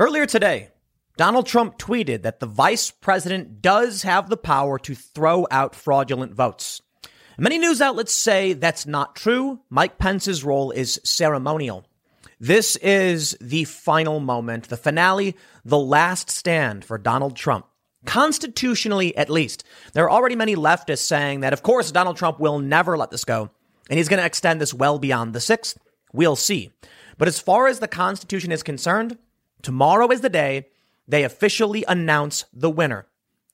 Earlier today, Donald Trump tweeted that the vice president does have the power to throw out fraudulent votes. Many news outlets say that's not true. Mike Pence's role is ceremonial. This is the final moment, the finale, the last stand for Donald Trump. Constitutionally, at least, there are already many leftists saying that, of course, Donald Trump will never let this go, and he's going to extend this well beyond the 6th. We'll see. But as far as the Constitution is concerned, tomorrow is the day they officially announce the winner,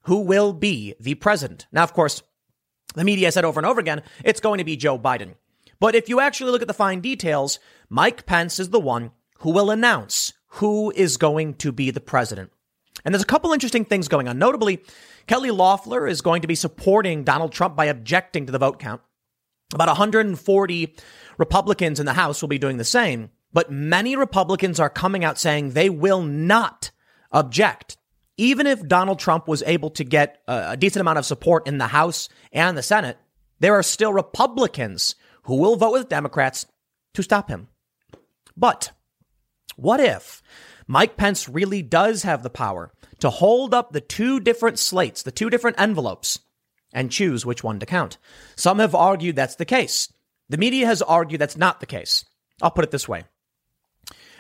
who will be the president. Now, of course, the media said over and over again, it's going to be Joe Biden. But if you actually look at the fine details, Mike Pence is the one who will announce who is going to be the president. And there's a couple interesting things going on. Notably, Kelly Loeffler is going to be supporting Donald Trump by objecting to the vote count. About 140 Republicans in the House will be doing the same, but many Republicans are coming out saying they will not object. Even if Donald Trump was able to get a decent amount of support in the House and the Senate, there are still Republicans who will vote with Democrats to stop him. But what if Mike Pence really does have the power to hold up the two different slates, the two different envelopes, and choose which one to count? Some have argued that's the case. The media has argued that's not the case. I'll put it this way.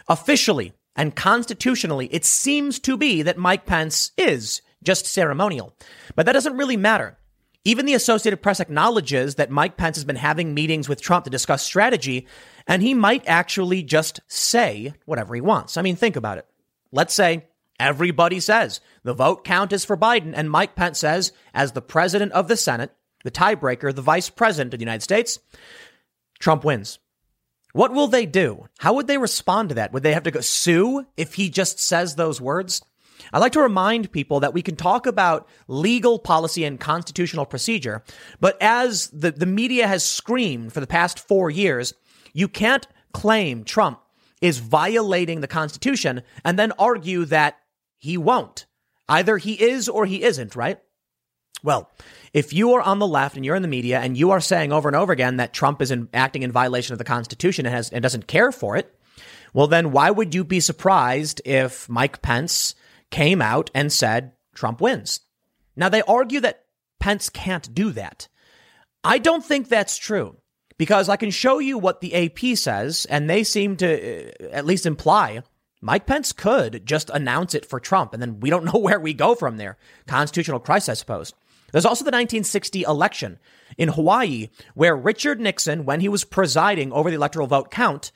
Officially and constitutionally, it seems to be that Mike Pence is just ceremonial. But that doesn't really matter even the Associated Press acknowledges that Mike Pence has been having meetings with Trump to discuss strategy, and he might actually just say whatever he wants. I mean, think about it. Let's say everybody says the vote count is for Biden, and Mike Pence says, as the president of the Senate, the tiebreaker, the vice president of the United States, Trump wins. What will they do? How would they respond to that? Would they have to go sue if he just says those words? I like to remind people that we can talk about legal policy and constitutional procedure, but as the, the media has screamed for the past four years, you can't claim Trump is violating the Constitution and then argue that he won't. Either he is or he isn't, right? Well, if you are on the left and you're in the media and you are saying over and over again that Trump is in, acting in violation of the Constitution and, has, and doesn't care for it, well, then why would you be surprised if Mike Pence came out and said Trump wins. Now, they argue that Pence can't do that. I don't think that's true because I can show you what the AP says, and they seem to uh, at least imply Mike Pence could just announce it for Trump, and then we don't know where we go from there. Constitutional crisis, I suppose. There's also the 1960 election in Hawaii, where Richard Nixon, when he was presiding over the electoral vote count,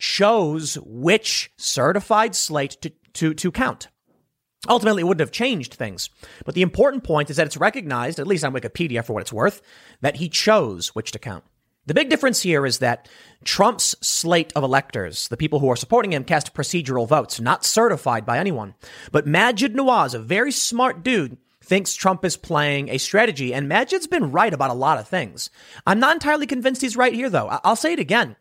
chose which certified slate to, to, to count. Ultimately, it wouldn't have changed things. But the important point is that it's recognized, at least on Wikipedia for what it's worth, that he chose which to count. The big difference here is that Trump's slate of electors, the people who are supporting him, cast procedural votes, not certified by anyone. But Maajid Nawaz, a very smart dude, thinks Trump is playing a strategy, and Maajid's been right about a lot of things. I'm not entirely convinced he's right here, though. I'll say it again.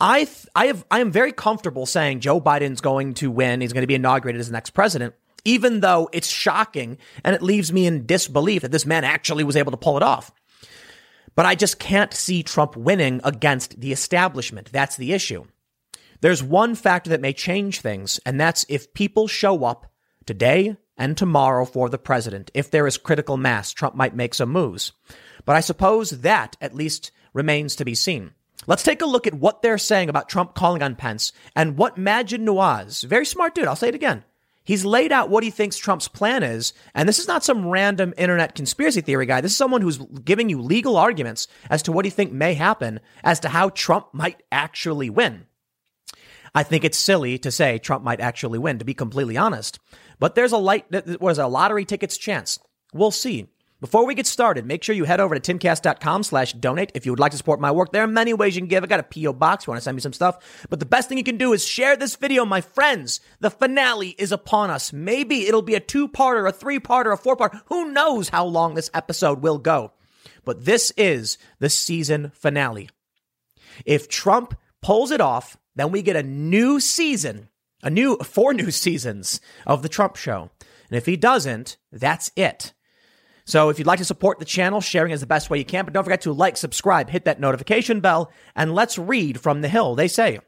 I, th- I have, I am very comfortable saying Joe Biden's going to win. He's going to be inaugurated as the next president even though it's shocking and it leaves me in disbelief that this man actually was able to pull it off. But I just can't see Trump winning against the establishment. That's the issue. There's one factor that may change things, and that's if people show up today and tomorrow for the president. If there is critical mass, Trump might make some moves. But I suppose that at least remains to be seen. Let's take a look at what they're saying about Trump calling on Pence and what Maajid Nawaz, very smart dude, I'll say it again, He's laid out what he thinks Trump's plan is. And this is not some random internet conspiracy theory guy. This is someone who's giving you legal arguments as to what he think may happen as to how Trump might actually win. I think it's silly to say Trump might actually win, to be completely honest. But there's a light, was a lottery tickets chance. We'll see. Before we get started, make sure you head over to timcast.com slash donate if you would like to support my work. There are many ways you can give. I got a P.O. box. You want to send me some stuff. But the best thing you can do is share this video, my friends. The finale is upon us. Maybe it'll be a two-parter, a three-parter, a four-part. Who knows how long this episode will go. But this is the season finale. If Trump pulls it off, then we get a new season, a new, four new seasons of the Trump show. And if he doesn't, that's it. So if you'd like to support the channel, sharing is the best way you can. But don't forget to like, subscribe, hit that notification bell, and let's read from the Hill. They say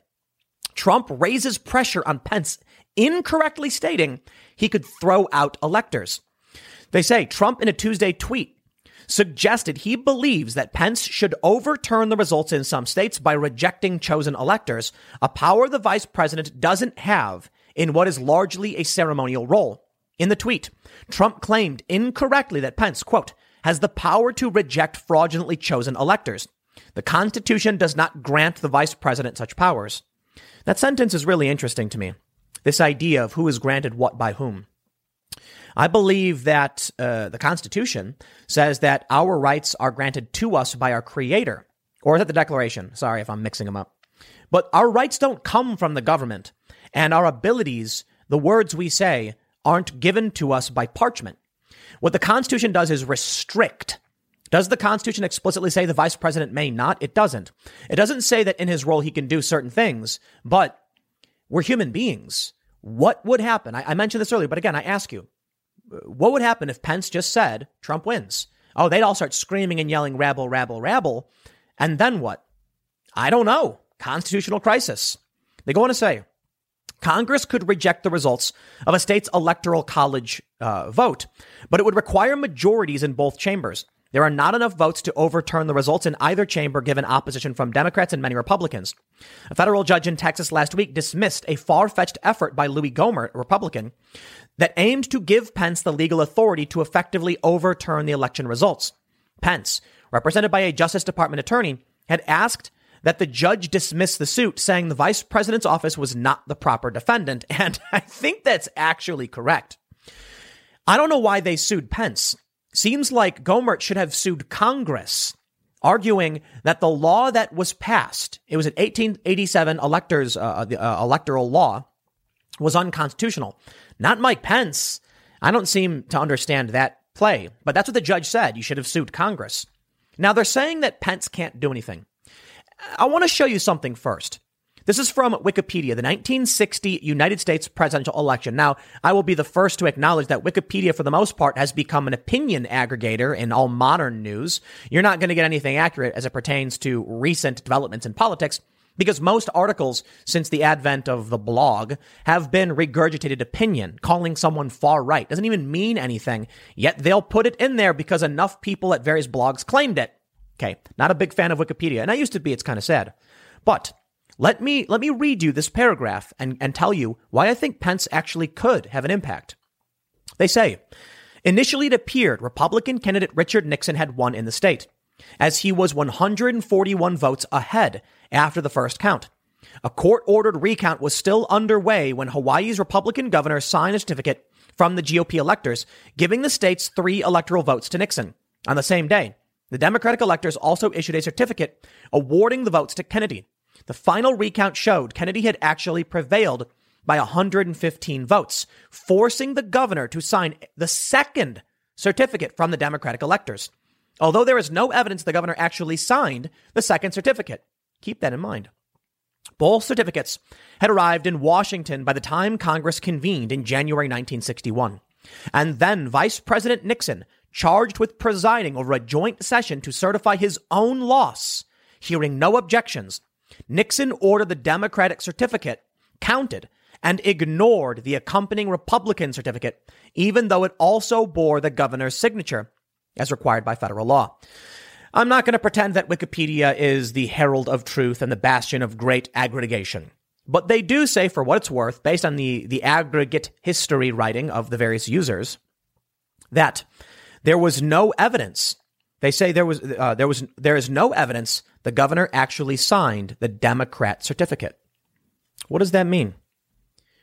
Trump raises pressure on Pence incorrectly stating he could throw out electors. They say Trump in a Tuesday tweet suggested he believes that Pence should overturn the results in some states by rejecting chosen electors, a power the vice president doesn't have in what is largely a ceremonial role. In the tweet, Trump claimed incorrectly that Pence, quote, has the power to reject fraudulently chosen electors. The Constitution does not grant the vice president such powers. That sentence is really interesting to me. This idea of who is granted what by whom. I believe that uh, the Constitution says that our rights are granted to us by our Creator. Or is that the Declaration? Sorry if I'm mixing them up. But our rights don't come from the government, and our abilities, the words we say, aren't given to us by parchment. What the Constitution does is restrict. Does the Constitution explicitly say the vice president may not? It doesn't. It doesn't say that in his role he can do certain things, but we're human beings. What would happen? I, I mentioned this earlier, but again, I ask you, what would happen if Pence just said Trump wins? Oh, they'd all start screaming and yelling, rabble, rabble, rabble. And then what? I don't know. Constitutional crisis. They go on to say Congress could reject the results of a state's electoral college uh, vote, but it would require majorities in both chambers. There are not enough votes to overturn the results in either chamber given opposition from Democrats and many Republicans. A federal judge in Texas last week dismissed a far fetched effort by Louis Gohmert, a Republican, that aimed to give Pence the legal authority to effectively overturn the election results. Pence, represented by a Justice Department attorney, had asked that the judge dismiss the suit, saying the vice president's office was not the proper defendant. And I think that's actually correct. I don't know why they sued Pence. Seems like Gohmert should have sued Congress, arguing that the law that was passed, it was an 1887 electors, uh, the, uh, electoral law, was unconstitutional. Not Mike Pence. I don't seem to understand that play, but that's what the judge said. You should have sued Congress. Now they're saying that Pence can't do anything. I want to show you something first. This is from Wikipedia, the 1960 United States presidential election. Now, I will be the first to acknowledge that Wikipedia, for the most part, has become an opinion aggregator in all modern news. You're not going to get anything accurate as it pertains to recent developments in politics because most articles since the advent of the blog have been regurgitated opinion, calling someone far right. Doesn't even mean anything, yet they'll put it in there because enough people at various blogs claimed it. Okay, not a big fan of Wikipedia, and I used to be, it's kind of sad. But let me let me read you this paragraph and, and tell you why I think Pence actually could have an impact. They say, initially it appeared Republican candidate Richard Nixon had won in the state, as he was 141 votes ahead after the first count. A court ordered recount was still underway when Hawaii's Republican governor signed a certificate from the GOP electors, giving the state's three electoral votes to Nixon. On the same day, the Democratic electors also issued a certificate awarding the votes to Kennedy. The final recount showed Kennedy had actually prevailed by 115 votes, forcing the governor to sign the second certificate from the Democratic electors. Although there is no evidence the governor actually signed the second certificate. Keep that in mind. Both certificates had arrived in Washington by the time Congress convened in January 1961. And then Vice President Nixon, charged with presiding over a joint session to certify his own loss, hearing no objections, Nixon ordered the Democratic certificate counted and ignored the accompanying Republican certificate, even though it also bore the governor's signature, as required by federal law. I'm not going to pretend that Wikipedia is the herald of truth and the bastion of great aggregation. But they do say, for what it's worth, based on the, the aggregate history writing of the various users, that there was no evidence. They say there was, uh, there was, there is no evidence the governor actually signed the Democrat certificate. What does that mean?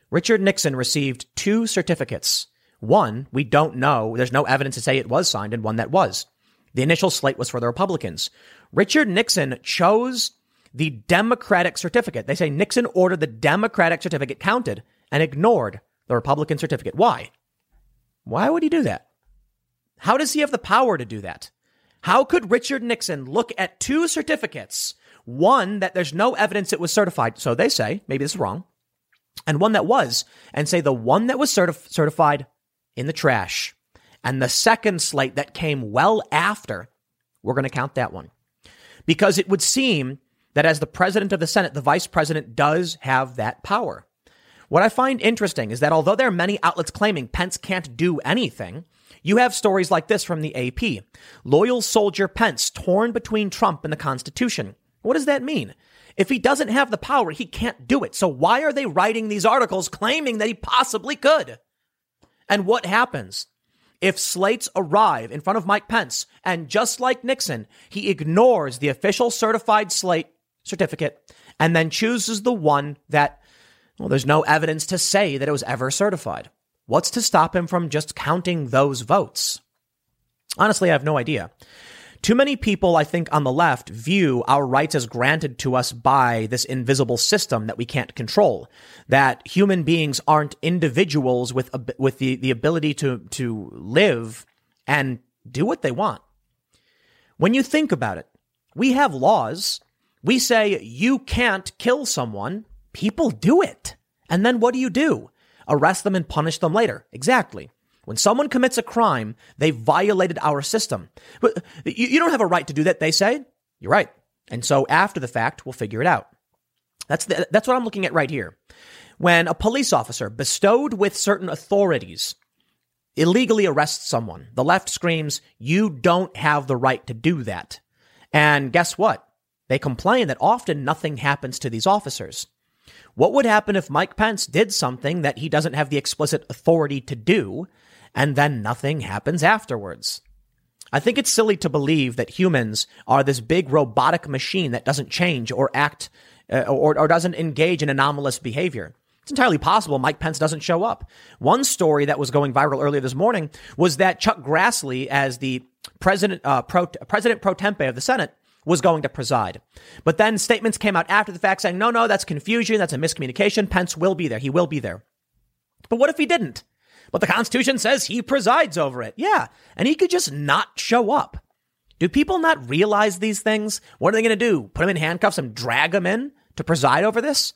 Richard Nixon received two certificates. One, we don't know. There's no evidence to say it was signed, and one that was. The initial slate was for the Republicans. Richard Nixon chose the Democratic certificate. They say Nixon ordered the Democratic certificate counted and ignored the Republican certificate. Why? Why would he do that? How does he have the power to do that? How could Richard Nixon look at two certificates, one that there's no evidence it was certified, so they say, maybe this is wrong, and one that was, and say the one that was certif- certified in the trash, and the second slate that came well after, we're going to count that one. Because it would seem that as the president of the Senate, the vice president does have that power. What I find interesting is that although there are many outlets claiming Pence can't do anything, you have stories like this from the AP. Loyal soldier Pence torn between Trump and the Constitution. What does that mean? If he doesn't have the power, he can't do it. So why are they writing these articles claiming that he possibly could? And what happens? If slates arrive in front of Mike Pence and just like Nixon, he ignores the official certified slate certificate and then chooses the one that, well, there's no evidence to say that it was ever certified. What's to stop him from just counting those votes? Honestly, I have no idea. Too many people, I think, on the left view our rights as granted to us by this invisible system that we can't control. That human beings aren't individuals with, with the, the ability to, to live and do what they want. When you think about it, we have laws. We say you can't kill someone. People do it. And then what do you do? Arrest them and punish them later. Exactly. When someone commits a crime, they violated our system. But you, don't have a right to do that, they say. You're right. And so after the fact, we'll figure it out. That's, the, that's what I'm looking at right here. When a police officer bestowed with certain authorities illegally arrests someone, the left screams, you don't have the right to do that. And guess what? They complain that often nothing happens to these officers. What would happen if Mike Pence did something that he doesn't have the explicit authority to do and then nothing happens afterwards. I think it's silly to believe that humans are this big robotic machine that doesn't change or act uh, or, or doesn't engage in anomalous behavior. It's entirely possible Mike Pence doesn't show up. One story that was going viral earlier this morning was that Chuck Grassley, as the president, uh, pro, president pro tempore of the Senate, was going to preside. But then statements came out after the fact saying, no, no, that's confusion. That's a miscommunication. Pence will be there. He will be there. But what if he didn't? But the Constitution says he presides over it. Yeah. And he could just not show up. Do people not realize these things? What are they going to do? Put him in handcuffs and drag him in to preside over this?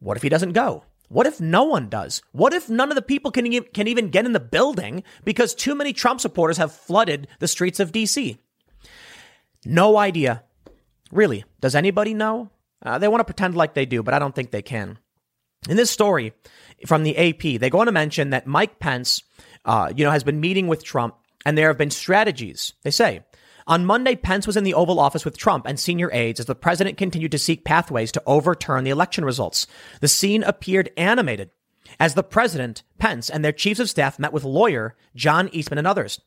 What if he doesn't go? What if no one does? What if none of the people can, can even get in the building because too many Trump supporters have flooded the streets of DC? No idea. Really. Does anybody know? Uh, they want to pretend like they do, but I don't think they can. In this story from the AP, they go on to mention that Mike Pence, uh, you know, has been meeting with Trump, and there have been strategies. They say on Monday, Pence was in the Oval Office with Trump and senior aides as the president continued to seek pathways to overturn the election results. The scene appeared animated as the president, Pence, and their chiefs of staff met with lawyer John Eastman and others.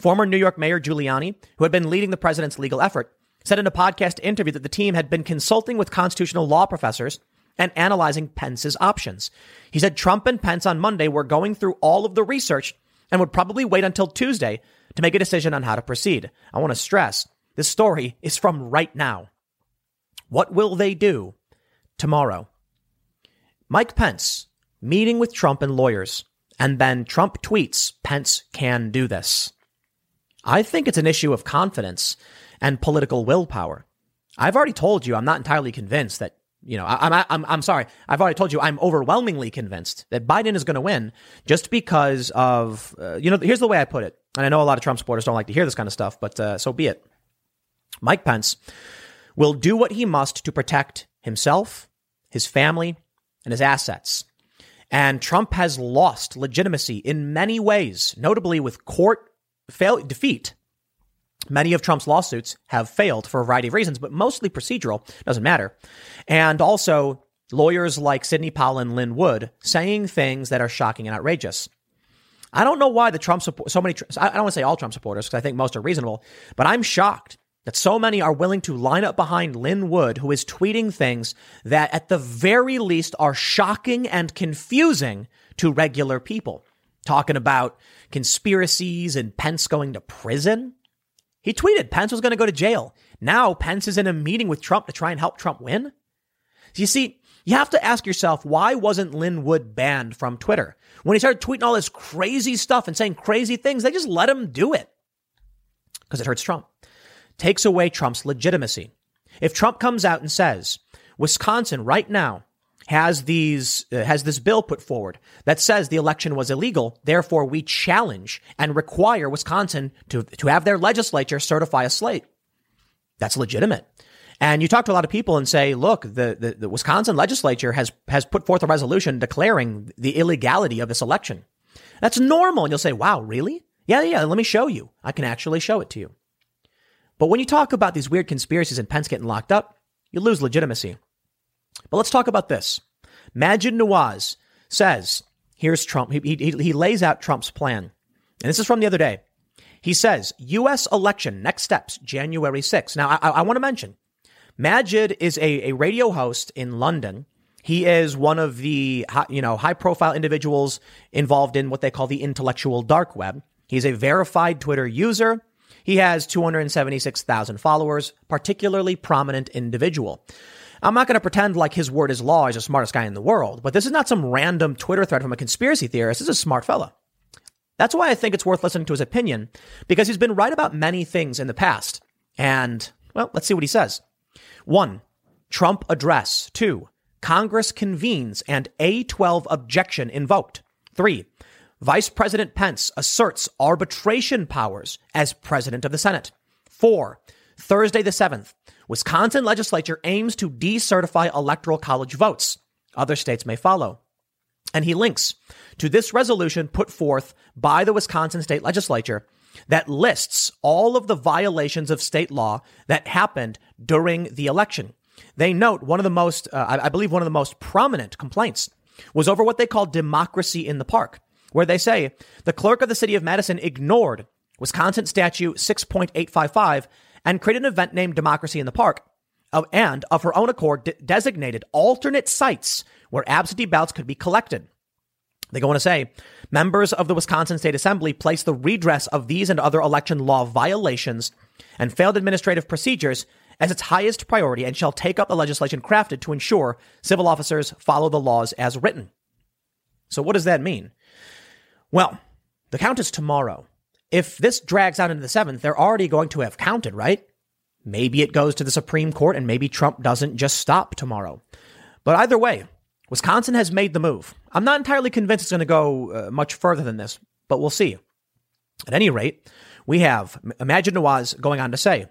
Former New York Mayor Giuliani, who had been leading the president's legal effort, said in a podcast interview that the team had been consulting with constitutional law professors and analyzing Pence's options. He said Trump and Pence on Monday were going through all of the research and would probably wait until Tuesday to make a decision on how to proceed. I want to stress this story is from right now. What will they do tomorrow? Mike Pence meeting with Trump and lawyers, and then Trump tweets Pence can do this. I think it's an issue of confidence and political willpower. I've already told you I'm not entirely convinced that you know, I, am I'm, I'm sorry. I've already told you I'm overwhelmingly convinced that Biden is going to win just because of, uh, you know, here's the way I put it. And I know a lot of Trump supporters don't like to hear this kind of stuff, but uh, so be it. Mike Pence will do what he must to protect himself, his family, and his assets. And Trump has lost legitimacy in many ways, notably with court fail- defeat Many of Trump's lawsuits have failed for a variety of reasons, but mostly procedural. Doesn't matter. And also lawyers like Sidney Powell and Lin Wood saying things that are shocking and outrageous. I don't know why the Trump support, so many, I don't want to say all Trump supporters because I think most are reasonable, but I'm shocked that so many are willing to line up behind Lin Wood, who is tweeting things that at the very least are shocking and confusing to regular people. Talking about conspiracies and Pence going to prison. He tweeted Pence was going to go to jail. Now Pence is in a meeting with Trump to try and help Trump win. So You see, you have to ask yourself, why wasn't Lin Wood banned from Twitter? When he started tweeting all this crazy stuff and saying crazy things, they just let him do it. Because it hurts Trump. Takes away Trump's legitimacy. If Trump comes out and says, Wisconsin right now has these uh, has this bill put forward that says the election was illegal. Therefore, we challenge and require Wisconsin to to have their legislature certify a slate. That's legitimate. And you talk to a lot of people and say, look, the, the, the Wisconsin legislature has, has put forth a resolution declaring the illegality of this election. That's normal. And you'll say, wow, really? Yeah, yeah, let me show you. I can actually show it to you. But when you talk about these weird conspiracies and Pence getting locked up, you lose legitimacy. But let's talk about this. Maajid Nawaz says, here's Trump. He, he, he lays out Trump's plan. And this is from the other day. He says, U.S. election, next steps, January 6th. Now, I, I want to mention, Maajid is a, a radio host in London. He is one of the, you know, high profile individuals involved in what they call the intellectual dark web. He's a verified Twitter user. He has 276,000 followers, particularly prominent individual. I'm not going to pretend like his word is law. He's the smartest guy in the world, but this is not some random Twitter thread from a conspiracy theorist. This is a smart fella. That's why I think it's worth listening to his opinion because he's been right about many things in the past. And, well, let's see what he says. One, Trump address. Two, Congress convenes and A12 objection invoked. Three, Vice President Pence asserts arbitration powers as president of the Senate. Four, Thursday the 7th, Wisconsin legislature aims to decertify electoral college votes. Other states may follow. And he links to this resolution put forth by the Wisconsin state legislature that lists all of the violations of state law that happened during the election. They note one of the most, uh, I believe one of the most prominent complaints was over what they call democracy in the park, where they say the clerk of the city of Madison ignored Wisconsin statute 6.855 and created an event named Democracy in the Park and of her own accord de- designated alternate sites where absentee ballots could be collected. They go on to say, members of the Wisconsin State Assembly place the redress of these and other election law violations and failed administrative procedures as its highest priority and shall take up the legislation crafted to ensure civil officers follow the laws as written. So what does that mean? Well, the count is tomorrow. If this drags out into the seventh, they're already going to have counted, right? Maybe it goes to the Supreme Court and maybe Trump doesn't just stop tomorrow. But either way, Wisconsin has made the move. I'm not entirely convinced it's going to go uh, much further than this, but we'll see. At any rate, we have Maajid Nawaz going on to say,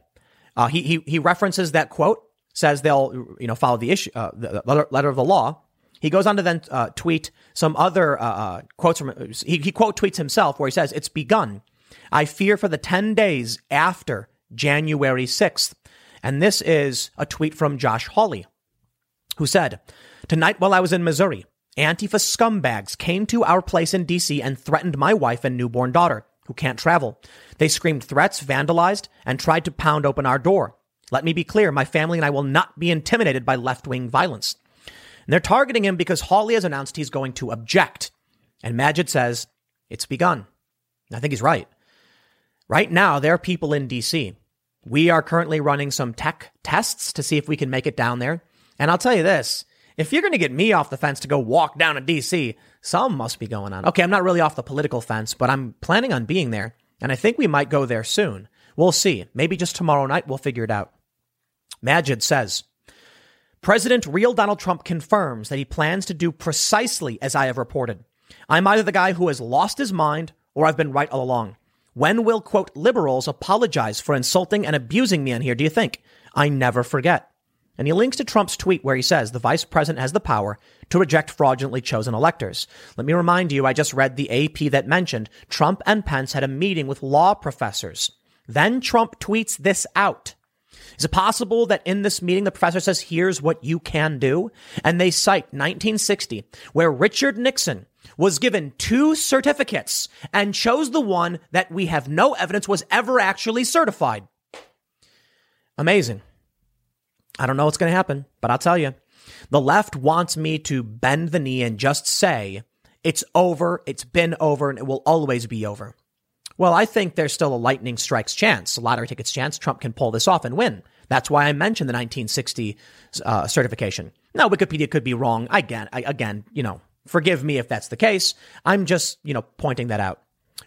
uh, he, he, he references that quote, says they'll, you know, follow the issue, uh, the letter, letter, of the law. He goes on to then uh, tweet some other uh, uh, quotes from, he, he quote tweets himself where he says, it's begun. I fear for the 10 days after January 6th. And this is a tweet from Josh Hawley, who said, Tonight, while I was in Missouri, Antifa scumbags came to our place in DC and threatened my wife and newborn daughter, who can't travel. They screamed threats, vandalized, and tried to pound open our door. Let me be clear, my family and I will not be intimidated by left wing violence. And they're targeting him because Hawley has announced he's going to object. And Maajid says, it's begun. I think he's right. Right now, there are people in DC. We are currently running some tech tests to see if we can make it down there. And I'll tell you this if you're going to get me off the fence to go walk down to DC, some must be going on. Okay, I'm not really off the political fence, but I'm planning on being there. And I think we might go there soon. We'll see. Maybe just tomorrow night we'll figure it out. Maajid says, President real Donald Trump confirms that he plans to do precisely as I have reported. I'm either the guy who has lost his mind or I've been right all along. When will, quote, liberals apologize for insulting and abusing me on here, do you think? I never forget. And he links to Trump's tweet where he says the vice president has the power to reject fraudulently chosen electors. Let me remind you, I just read the AP that mentioned Trump and Pence had a meeting with law professors. Then Trump tweets this out. Is it possible that in this meeting the professor says, here's what you can do? And they cite 1960, where Richard Nixon was given two certificates and chose the one that we have no evidence was ever actually certified. Amazing. I don't know what's going to happen, but I'll tell you. The left wants me to bend the knee and just say, it's over, it's been over, and it will always be over. Well, I think there's still a lightning strikes chance, a lottery tickets chance Trump can pull this off and win. That's why I mentioned the 1960 uh, certification. Now, Wikipedia could be wrong. Again, I, again, you know, forgive me if that's the case. I'm just, you know, pointing that out.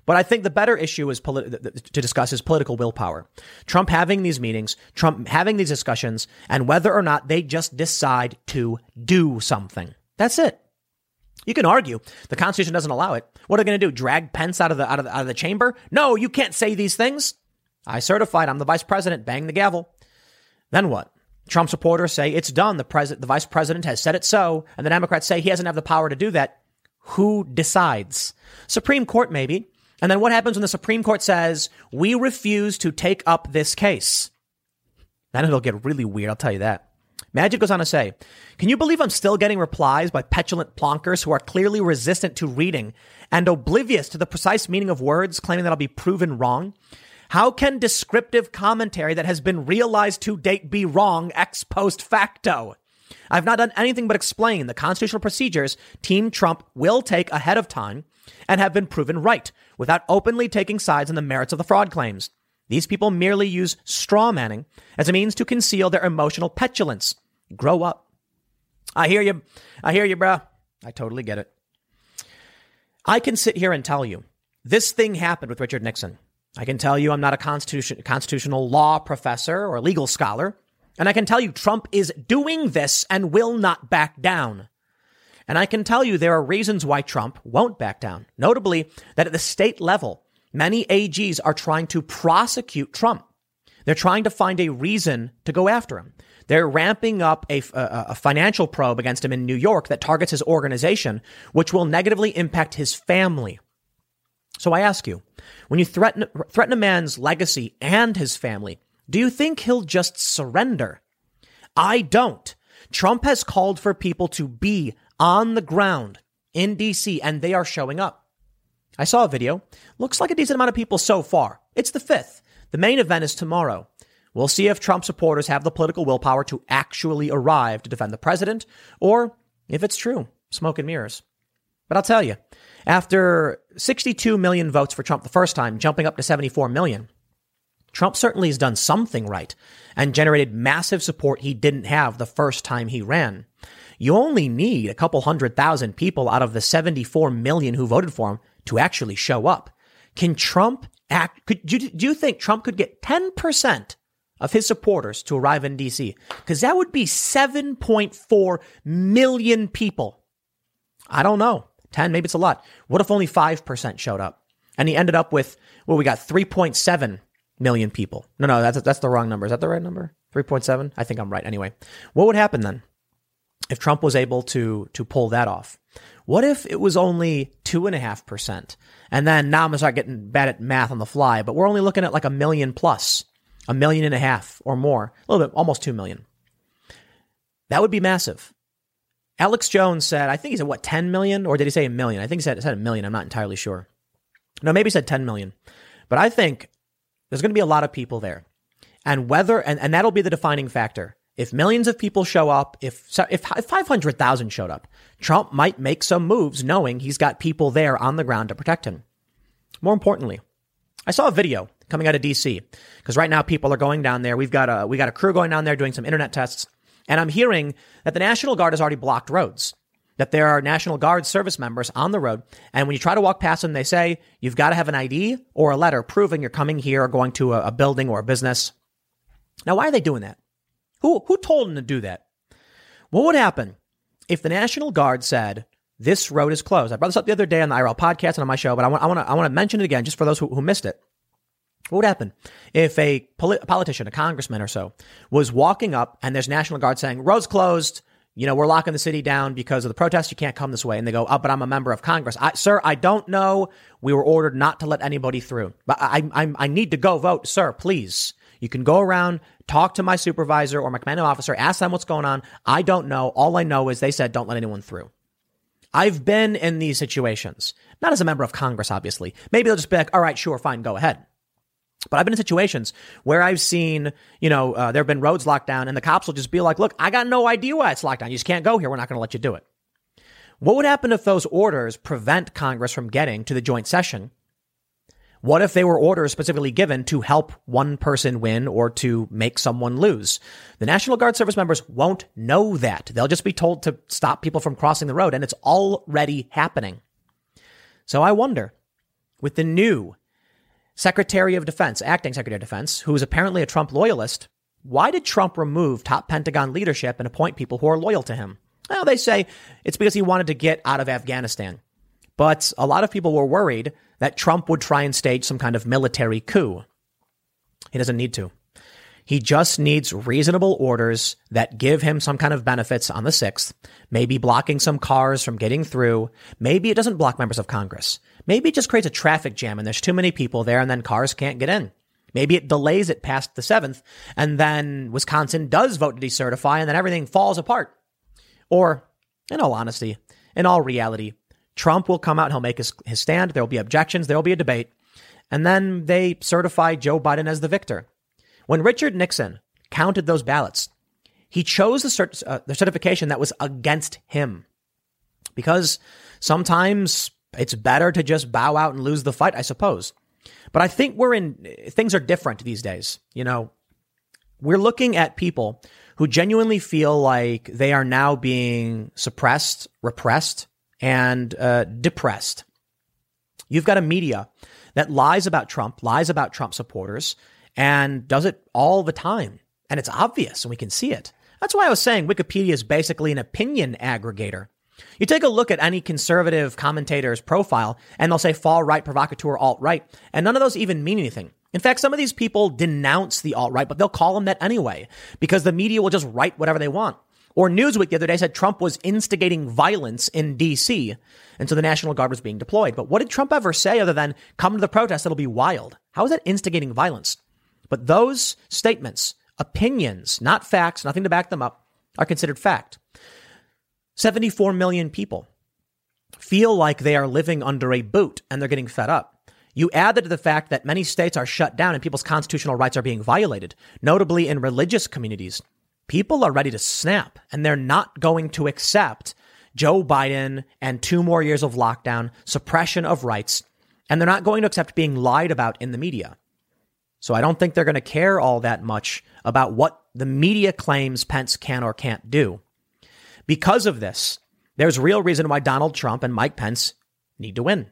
But I think the better issue is to discuss is political willpower. Trump having these meetings, Trump having these discussions, and whether or not they just decide to do something. That's it. You can argue the Constitution doesn't allow it. What are they going to do? Drag Pence out of the out of the, out of the chamber? No, you can't say these things. I certified. I'm the vice president. Bang the gavel. Then what? Trump supporters say it's done. The president, the vice president has said it so. And the Democrats say he doesn't have the power to do that. Who decides? Supreme Court, maybe. And then what happens when the Supreme Court says, we refuse to take up this case? Then it'll get really weird. I'll tell you that. Maajid goes on to say, Can you believe I'm still getting replies by petulant plonkers who are clearly resistant to reading and oblivious to the precise meaning of words, claiming that I'll be proven wrong? How can descriptive commentary that has been realized to date be wrong ex post facto? I've not done anything but explain the constitutional procedures Team Trump will take ahead of time and have been proven right without openly taking sides in the merits of the fraud claims. These people merely use straw manning as a means to conceal their emotional petulance. Grow up. I hear you. I hear you, bro. I totally get it. I can sit here and tell you this thing happened with Richard Nixon. I can tell you I'm not a constitution, constitutional law professor or legal scholar. And I can tell you Trump is doing this and will not back down. And I can tell you there are reasons why Trump won't back down. Notably, that at the state level, Many AGs are trying to prosecute Trump. They're trying to find a reason to go after him. They're ramping up a, a, a, financial probe against him in New York that targets his organization, which will negatively impact his family. So I ask you, when you threaten, threaten a man's legacy and his family, do you think he'll just surrender? I don't. Trump has called for people to be on the ground in DC and they are showing up. I saw a video. Looks like a decent amount of people so far. It's the fifth. The main event is tomorrow. We'll see if Trump supporters have the political willpower to actually arrive to defend the president, or if it's true, smoke and mirrors. But I'll tell you, after 62 million votes for Trump the first time, jumping up to 74 million, Trump certainly has done something right and generated massive support he didn't have the first time he ran. You only need a couple hundred thousand people out of the 74 million who voted for him to actually show up. Can Trump act? Could do do you think Trump could get 10% of his supporters to arrive in DC? Because that would be 7.4 million people. I don't know. 10, maybe it's a lot. What if only 5% showed up? And he ended up with, well, we got 3.7 million people. No, no, that's, that's the wrong number. Is that the right number? 3.7? I think I'm right. Anyway, what would happen then if Trump was able to, to pull that off? What if it was only two and then now I'm gonna start getting bad at math on the fly, but we're only looking at like a million plus, a million and a half or more, a little bit, almost two million. That would be massive. Alex Jones said, I think he said what, 10 million? Or did he say a million? I think he said, said a million. I'm not entirely sure. No, maybe he said 10 million. But I think there's going to be a lot of people there. And whether, and, and that'll be the defining factor. If millions of people show up, if if 500,000 showed up, Trump might make some moves knowing he's got people there on the ground to protect him. More importantly, I saw a video coming out of DC because right now people are going down there. We've got a we got a crew going down there doing some internet tests, and I'm hearing that the National Guard has already blocked roads. That there are National Guard service members on the road, and when you try to walk past them, they say you've got to have an ID or a letter proving you're coming here or going to a, a building or a business. Now, why are they doing that? Who, who told them to do that? What would happen if the National Guard said, this road is closed? I brought this up the other day on the IRL podcast and on my show, but I want, I want to, I want to mention it again just for those who, who missed it. What would happen if a, a politician, a congressman or so, was walking up and there's National Guard saying, road's closed, you know, we're locking the city down because of the protest. You can't come this way. And they go, oh, but I'm a member of Congress. I, sir, I don't know. We were ordered not to let anybody through, but I, I, I need to go vote. Sir, please. You can go around, talk to my supervisor or my commanding officer, ask them what's going on. I don't know. All I know is they said don't let anyone through. I've been in these situations, not as a member of Congress, obviously. Maybe they'll just be like, all right, sure, fine, go ahead. But I've been in situations where I've seen, you know, uh, there have been roads locked down and the cops will just be like, look, I got no idea why it's locked down. You just can't go here. We're not going to let you do it. What would happen if those orders prevent Congress from getting to the joint session what if they were orders specifically given to help one person win or to make someone lose? The National Guard service members won't know that. They'll just be told to stop people from crossing the road, and it's already happening. So I wonder, with the new Secretary of Defense, acting Secretary of Defense, who is apparently a Trump loyalist, why did Trump remove top Pentagon leadership and appoint people who are loyal to him? Well, they say it's because he wanted to get out of Afghanistan. But a lot of people were worried that Trump would try and stage some kind of military coup. He doesn't need to. He just needs reasonable orders that give him some kind of benefits on the 6th, maybe blocking some cars from getting through. Maybe it doesn't block members of Congress. Maybe it just creates a traffic jam and there's too many people there and then cars can't get in. Maybe it delays it past the 7th and then Wisconsin does vote to decertify and then everything falls apart. Or, in all honesty, in all reality, Trump will come out, he'll make his, his stand, there will be objections, there will be a debate, and then they certify Joe Biden as the victor. When Richard Nixon counted those ballots, he chose the, cert- uh, the certification that was against him. Because sometimes it's better to just bow out and lose the fight, I suppose. But I think we're in, things are different these days. You know, we're looking at people who genuinely feel like they are now being suppressed, repressed, and uh, depressed. You've got a media that lies about Trump, lies about Trump supporters, and does it all the time. And it's obvious and we can see it. That's why I was saying Wikipedia is basically an opinion aggregator. You take a look at any conservative commentator's profile and they'll say far right, provocateur, alt right, and none of those even mean anything. In fact, some of these people denounce the alt right, but they'll call them that anyway because the media will just write whatever they want. Or Newsweek the other day said Trump was instigating violence in DC. And so the National Guard was being deployed. But what did Trump ever say other than come to the protest? It'll be wild. How is that instigating violence? But those statements, opinions, not facts, nothing to back them up, are considered fact. 74 million people feel like they are living under a boot and they're getting fed up. You add that to the fact that many states are shut down and people's constitutional rights are being violated, notably in religious communities. People are ready to snap and they're not going to accept Joe Biden and two more years of lockdown, suppression of rights, and they're not going to accept being lied about in the media. So I don't think they're going to care all that much about what the media claims Pence can or can't do. Because of this, there's real reason why Donald Trump and Mike Pence need to win.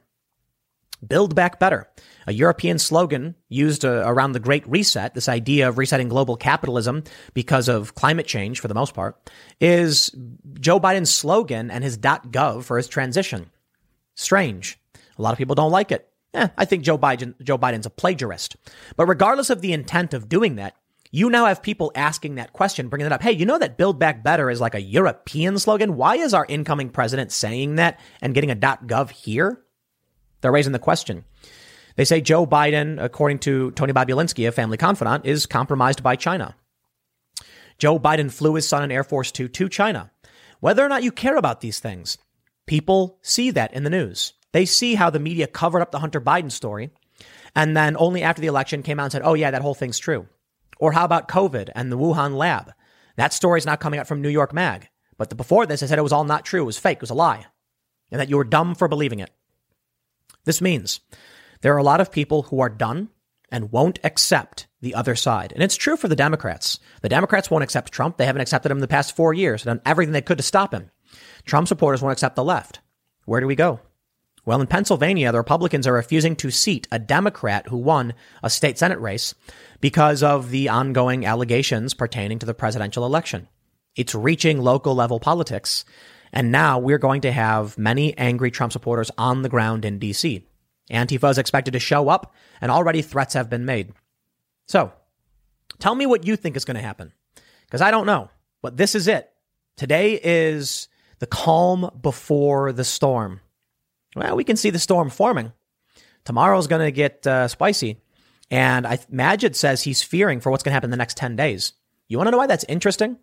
Build back better. A European slogan used uh, around the Great Reset, this idea of resetting global capitalism because of climate change for the most part, is Joe Biden's slogan and his .gov for his transition. Strange. A lot of people don't like it. Eh, I think Joe Biden, Joe Biden's a plagiarist. But regardless of the intent of doing that, you now have people asking that question, bringing it up. Hey, you know that Build Back Better is like a European slogan? Why is our incoming president saying that and getting a .gov here? They're raising the question. They say Joe Biden, according to Tony Bobulinski, a family confidant, is compromised by China. Joe Biden flew his son in Air Force Two to China. Whether or not you care about these things, people see that in the news. They see how the media covered up the Hunter Biden story and then only after the election came out and said, oh, yeah, that whole thing's true. Or how about COVID and the Wuhan lab? That story's not coming out from New York Mag. But the, before this, I said it was all not true. It was fake. It was a lie. And that you were dumb for believing it. This means there are a lot of people who are done and won't accept the other side. And it's true for the Democrats. The Democrats won't accept Trump. They haven't accepted him in the past four years, done everything they could to stop him. Trump supporters won't accept the left. Where do we go? Well, in Pennsylvania, the Republicans are refusing to seat a Democrat who won a state Senate race because of the ongoing allegations pertaining to the presidential election. It's reaching local level politics. And now we're going to have many angry Trump supporters on the ground in DC. Antifa is expected to show up, and already threats have been made. So, tell me what you think is going to happen. Because I don't know. But this is it. Today is the calm before the storm. Well, we can see the storm forming. Tomorrow's going to get uh, spicy. And I, Maajid says he's fearing for what's going to happen in the next 10 days. You want to know why that's interesting?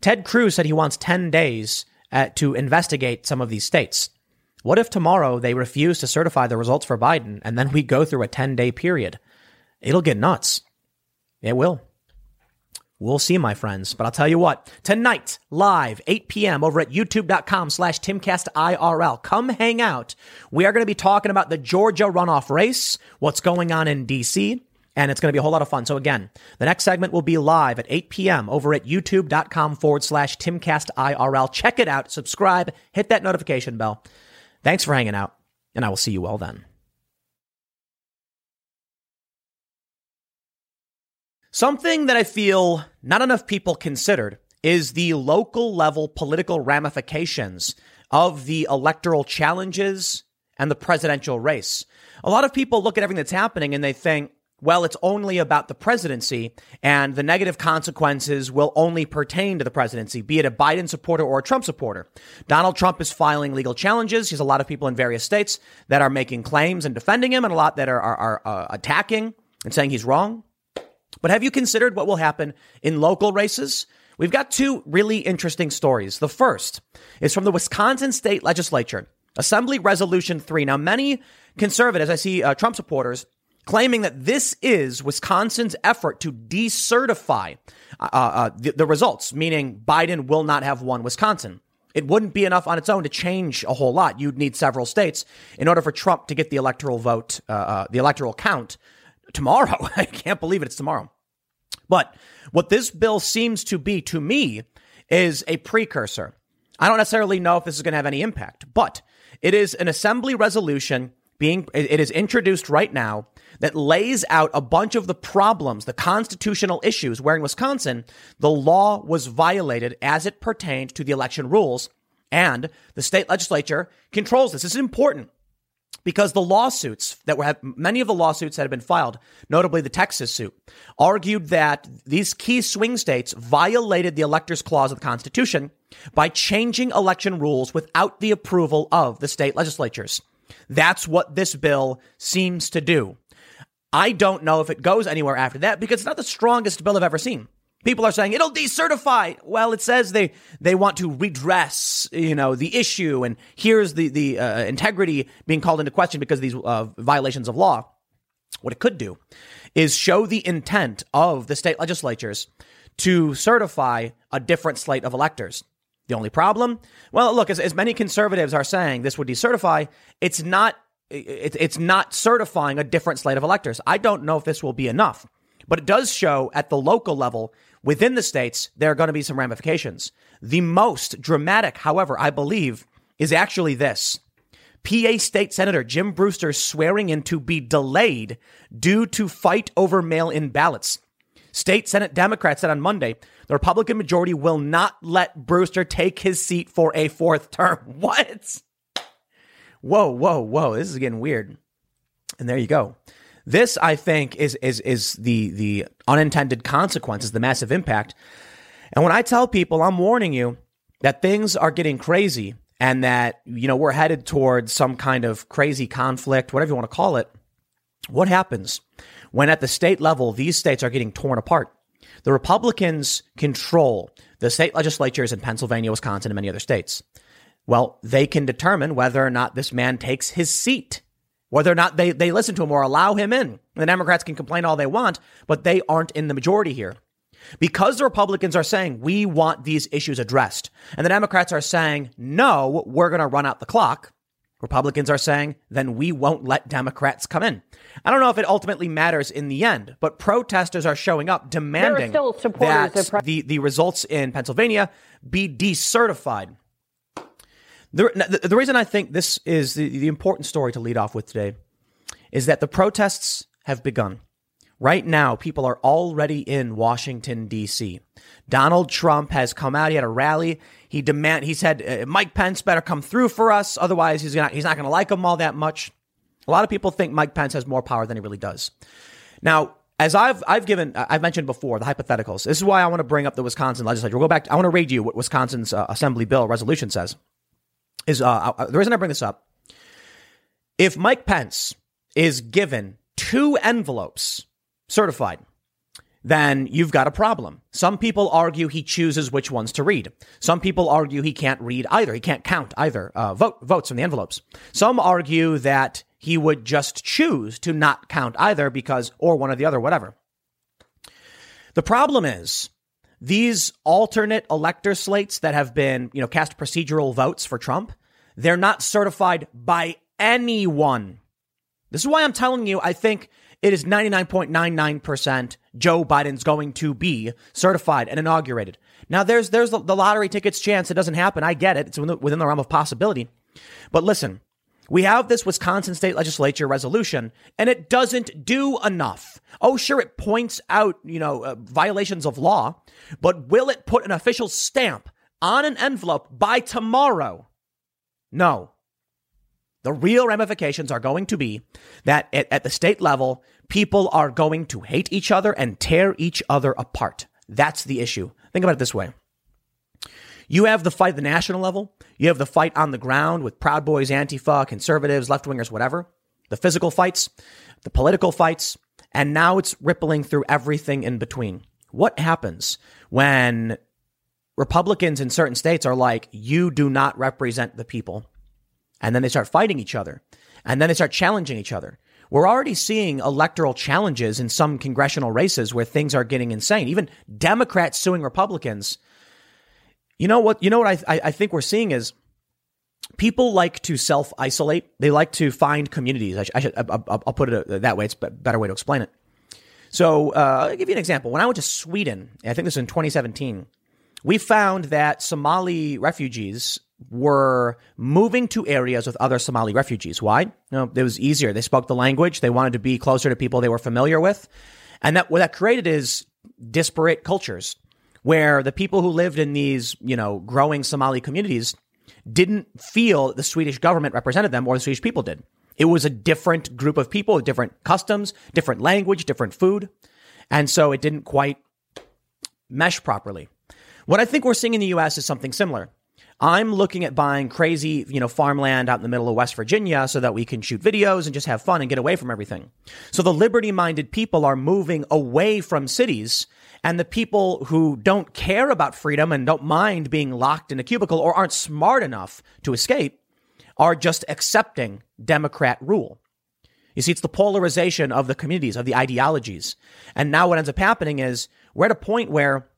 Ted Cruz said he wants 10 days uh, to investigate some of these states. What if tomorrow they refuse to certify the results for Biden and then we go through a 10 day period? It'll get nuts. It will. We'll see, my friends. But I'll tell you what, tonight, live, 8 p.m. over at youtube.com slash timcastirl. Come hang out. We are going to be talking about the Georgia runoff race, what's going on in D.C., and it's going to be a whole lot of fun. So again, the next segment will be live at 8 p.m. over at youtube.com forward slash timcastirl. Check it out, subscribe, hit that notification bell. Thanks for hanging out, and I will see you all then. Something that I feel not enough people considered is the local level political ramifications of the electoral challenges and the presidential race. A lot of people look at everything that's happening and they think, well, it's only about the presidency and the negative consequences will only pertain to the presidency, be it a Biden supporter or a Trump supporter. Donald Trump is filing legal challenges. He has a lot of people in various states that are making claims and defending him and a lot that are, are, are uh, attacking and saying he's wrong. But have you considered what will happen in local races? We've got two really interesting stories. The first is from the Wisconsin state legislature, Assembly Resolution 3. Now, many conservatives, I see uh, Trump supporters, claiming that this is Wisconsin's effort to decertify uh, uh, the, the results, meaning Biden will not have won Wisconsin. It wouldn't be enough on its own to change a whole lot. You'd need several states in order for Trump to get the electoral vote, uh, uh, the electoral count tomorrow. I can't believe it. It's tomorrow. But what this bill seems to be to me is a precursor. I don't necessarily know if this is going to have any impact, but it is an assembly resolution being, it is introduced right now that lays out a bunch of the problems, the constitutional issues where in Wisconsin, the law was violated as it pertained to the election rules. And the state legislature controls this. This is important because the lawsuits that were many of the lawsuits that have been filed, notably the Texas suit, argued that these key swing states violated the electors clause of the Constitution by changing election rules without the approval of the state legislatures. That's what this bill seems to do. I don't know if it goes anywhere after that because it's not the strongest bill I've ever seen. People are saying it'll decertify. Well, it says they they want to redress, you know, the issue, and here's the the uh, integrity being called into question because of these uh, violations of law. What it could do is show the intent of the state legislatures to certify a different slate of electors. The only problem? Well, look, as, as many conservatives are saying this would decertify, it's not it, it's not certifying a different slate of electors. I don't know if this will be enough, but it does show at the local level within the states there are going to be some ramifications. The most dramatic, however, I believe, is actually this. PA State Senator Jim Brewster swearing in to be delayed due to fight over mail in ballots. State Senate Democrats said on Monday the Republican majority will not let Brewster take his seat for a fourth term. What? Whoa, whoa, whoa. This is getting weird. And there you go. This, I think, is is is the the unintended consequences, the massive impact. And when I tell people, I'm warning you that things are getting crazy and that, you know, we're headed towards some kind of crazy conflict, whatever you want to call it. What happens when at the state level, these states are getting torn apart? The Republicans control the state legislatures in Pennsylvania, Wisconsin, and many other states. Well, they can determine whether or not this man takes his seat, whether or not they, they listen to him or allow him in. The Democrats can complain all they want, but they aren't in the majority here. Because the Republicans are saying, we want these issues addressed, and the Democrats are saying, no, we're going to run out the clock, Republicans are saying, then we won't let Democrats come in. I don't know if it ultimately matters in the end, but protesters are showing up demanding that the, the results in Pennsylvania be decertified. The, the, the, reason I think this is the, the important story to lead off with today is that the protests have begun. Right now, people are already in Washington, D.C. Donald Trump has come out. He had a rally. He demand. He said uh, Mike Pence better come through for us. Otherwise, he's not. He's not going to like him all that much. A lot of people think Mike Pence has more power than he really does. Now, as I've I've given I've mentioned before the hypotheticals. This is why I want to bring up the Wisconsin legislature. We'll go back. I want to read you what Wisconsin's uh, Assembly bill resolution says. Is uh, uh the reason I bring this up? If Mike Pence is given two envelopes certified, then you've got a problem. Some people argue he chooses which ones to read. Some people argue he can't read either. He can't count either uh, vote, votes from the envelopes. Some argue that he would just choose to not count either because, or one or the other, whatever. The problem is these alternate elector slates that have been, you know, cast procedural votes for Trump, they're not certified by anyone. This is why I'm telling you, I think it is 99.99% Joe Biden's going to be certified and inaugurated. Now, there's there's the, lottery tickets chance it doesn't happen. I get it. It's within the realm of possibility. But listen, we have this Wisconsin state legislature resolution, and it doesn't do enough. Oh, sure, it points out, you know, uh, violations of law, but will it put an official stamp on an envelope by tomorrow? No. The real ramifications are going to be that at, at, the state level, people are going to hate each other and tear each other apart. That's the issue. Think about it this way. You have the fight at the national level. You have the fight on the ground with Proud Boys, Antifa, conservatives, left wingers, whatever. The physical fights, the political fights, and now it's rippling through everything in between. What happens when Republicans in certain states are like, you do not represent the people? And then they start fighting each other. And then they start challenging each other. We're already seeing electoral challenges in some congressional races where things are getting insane. Even Democrats suing Republicans. You know what? You know what I, I think we're seeing is people like to self isolate. They like to find communities. I, should, I will put it that way. It's a better way to explain it. So uh, I'll give you an example. When I went to Sweden, I think this was in 2017, we found that Somali refugees were moving to areas with other Somali refugees. Why? You know, it was easier. They spoke the language. They wanted to be closer to people they were familiar with. And that what that created is disparate cultures where the people who lived in these, you know, growing Somali communities didn't feel the Swedish government represented them or the Swedish people did. It was a different group of people with different customs, different language, different food. And so it didn't quite mesh properly. What I think we're seeing in the US is something similar. I'm looking at buying crazy, you know, farmland out in the middle of West Virginia so that we can shoot videos and just have fun and get away from everything. So the liberty minded people are moving away from cities and the people who don't care about freedom and don't mind being locked in a cubicle or aren't smart enough to escape are just accepting Democrat rule. You see, it's the polarization of the communities, of the ideologies. And now what ends up happening is we're at a point where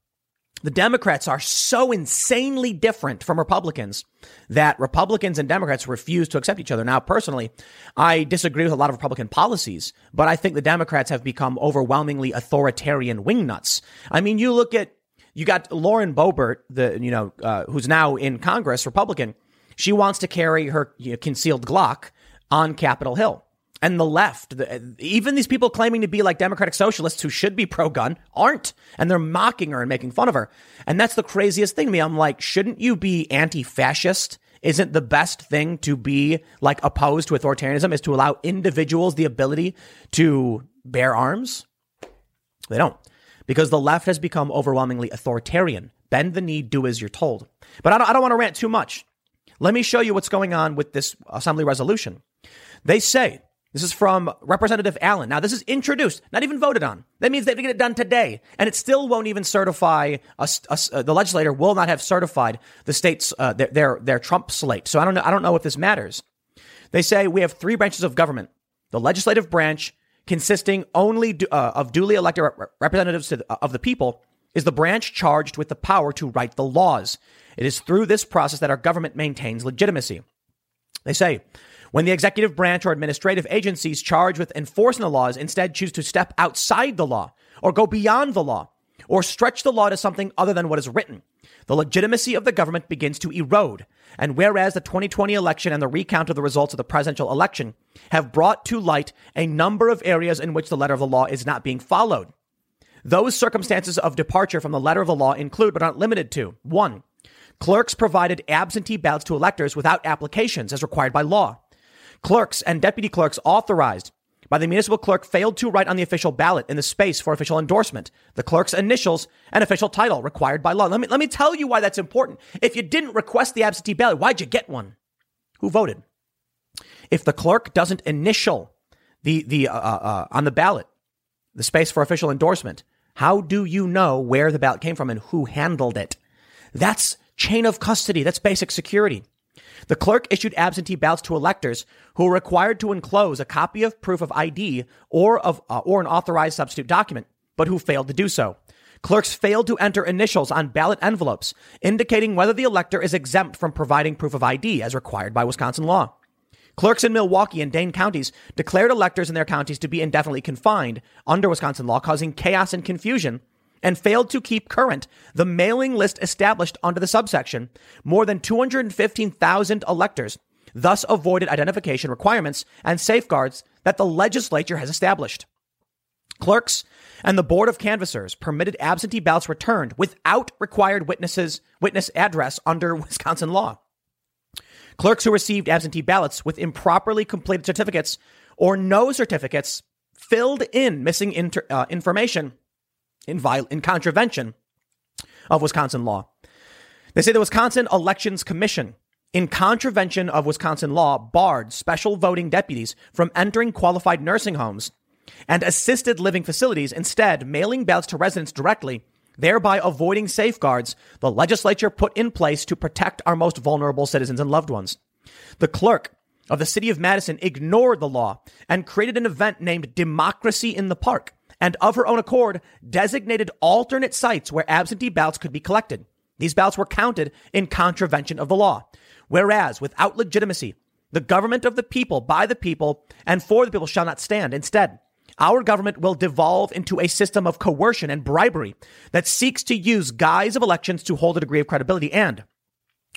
the Democrats are so insanely different from Republicans that Republicans and Democrats refuse to accept each other. Now, personally, I disagree with a lot of Republican policies, but I think the Democrats have become overwhelmingly authoritarian wingnuts. I mean, you look at you got Lauren Boebert, the you know uh, who's now in Congress, Republican. She wants to carry her you know, concealed Glock on Capitol Hill and the left, the, even these people claiming to be like democratic socialists who should be pro gun aren't. And they're mocking her and making fun of her. And that's the craziest thing to me. I'm like, shouldn't you be anti fascist? Isn't the best thing to be like opposed to authoritarianism is to allow individuals the ability to bear arms? They don't because the left has become overwhelmingly authoritarian. Bend the knee, do as you're told. But I don't, I don't want to rant too much. Let me show you what's going on with this assembly resolution. They say this is from Representative Allen. Now, this is introduced, not even voted on. That means they have to get it done today. And it still won't even certify, a, a, uh, the legislator will not have certified the state's, uh, their, their, their Trump slate. So I don't know, I don't know if this matters. They say we have three branches of government. The legislative branch, consisting only uh, of duly elected rep- representatives the, of the people, is the branch charged with the power to write the laws. It is through this process that our government maintains legitimacy. They say when the executive branch or administrative agencies charged with enforcing the laws instead choose to step outside the law or go beyond the law or stretch the law to something other than what is written, the legitimacy of the government begins to erode. And whereas the 2020 election and the recount of the results of the presidential election have brought to light a number of areas in which the letter of the law is not being followed, those circumstances of departure from the letter of the law include, but aren't limited to, one, clerks provided absentee ballots to electors without applications as required by law. Clerks and deputy clerks authorized by the municipal clerk failed to write on the official ballot in the space for official endorsement the clerk's initials and official title required by law. Let me, let me tell you why that's important. If you didn't request the absentee ballot, why'd you get one? Who voted? If the clerk doesn't initial the, the, uh, uh, uh on the ballot, the space for official endorsement, how do you know where the ballot came from and who handled it? That's chain of custody. That's basic security. The clerk issued absentee ballots to electors who were required to enclose a copy of proof of ID or of uh, or an authorized substitute document, but who failed to do so. Clerks failed to enter initials on ballot envelopes, indicating whether the elector is exempt from providing proof of ID as required by Wisconsin law. Clerks in Milwaukee and Dane counties declared electors in their counties to be indefinitely confined under Wisconsin law, causing chaos and confusion and failed to keep current the mailing list established under the subsection. More than 215,000 electors thus avoided identification requirements and safeguards that the legislature has established. Clerks and the Board of Canvassers permitted absentee ballots returned without required witnesses, witness address under Wisconsin law. Clerks who received absentee ballots with improperly completed certificates or no certificates filled in missing inter, uh, information in, viol- in contravention of Wisconsin law. They say the Wisconsin Elections Commission, in contravention of Wisconsin law, barred special voting deputies from entering qualified nursing homes and assisted living facilities, instead, mailing ballots to residents directly, thereby avoiding safeguards the legislature put in place to protect our most vulnerable citizens and loved ones. The clerk of the city of Madison ignored the law and created an event named Democracy in the Park and of her own accord designated alternate sites where absentee ballots could be collected. These ballots were counted in contravention of the law. Whereas, without legitimacy, the government of the people, by the people, and for the people shall not stand. Instead, our government will devolve into a system of coercion and bribery that seeks to use guise of elections to hold a degree of credibility. And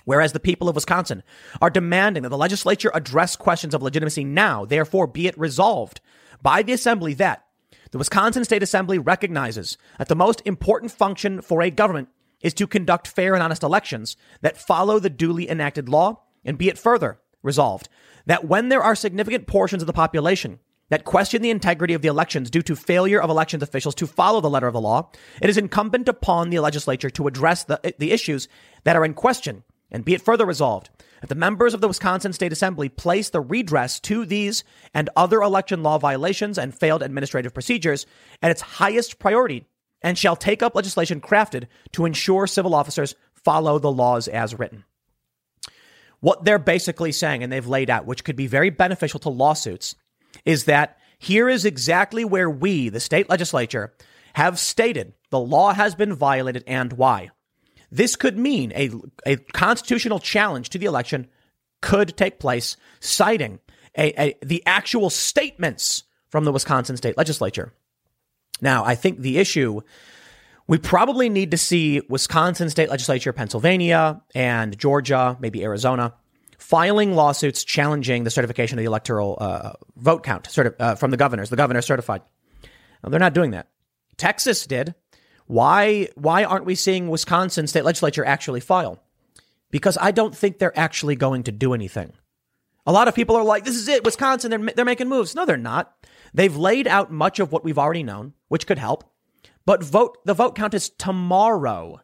whereas the people of Wisconsin are demanding that the legislature address questions of legitimacy now, therefore be it resolved by the assembly that the Wisconsin State Assembly recognizes that the most important function for a government is to conduct fair and honest elections that follow the duly enacted law, and be it further resolved that when there are significant portions of the population that question the integrity of the elections due to failure of elections officials to follow the letter of the law, it is incumbent upon the legislature to address the, the issues that are in question, and be it further resolved that the members of the Wisconsin State Assembly place the redress to these and other election law violations and failed administrative procedures at its highest priority and shall take up legislation crafted to ensure civil officers follow the laws as written. What they're basically saying, and they've laid out, which could be very beneficial to lawsuits, is that here is exactly where we, the state legislature, have stated the law has been violated and why. This could mean a, a constitutional challenge to the election could take place, citing a, a, the actual statements from the Wisconsin state legislature. Now, I think the issue we probably need to see Wisconsin state legislature, Pennsylvania, and Georgia, maybe Arizona, filing lawsuits challenging the certification of the electoral uh, vote count certi- uh, from the governors. The governor certified. Now, they're not doing that. Texas did. Why? Why aren't we seeing Wisconsin state legislature actually file? Because I don't think they're actually going to do anything. A lot of people are like, "This is it, Wisconsin. They're they're making moves." No, they're not. They've laid out much of what we've already known, which could help. But vote the vote count is tomorrow.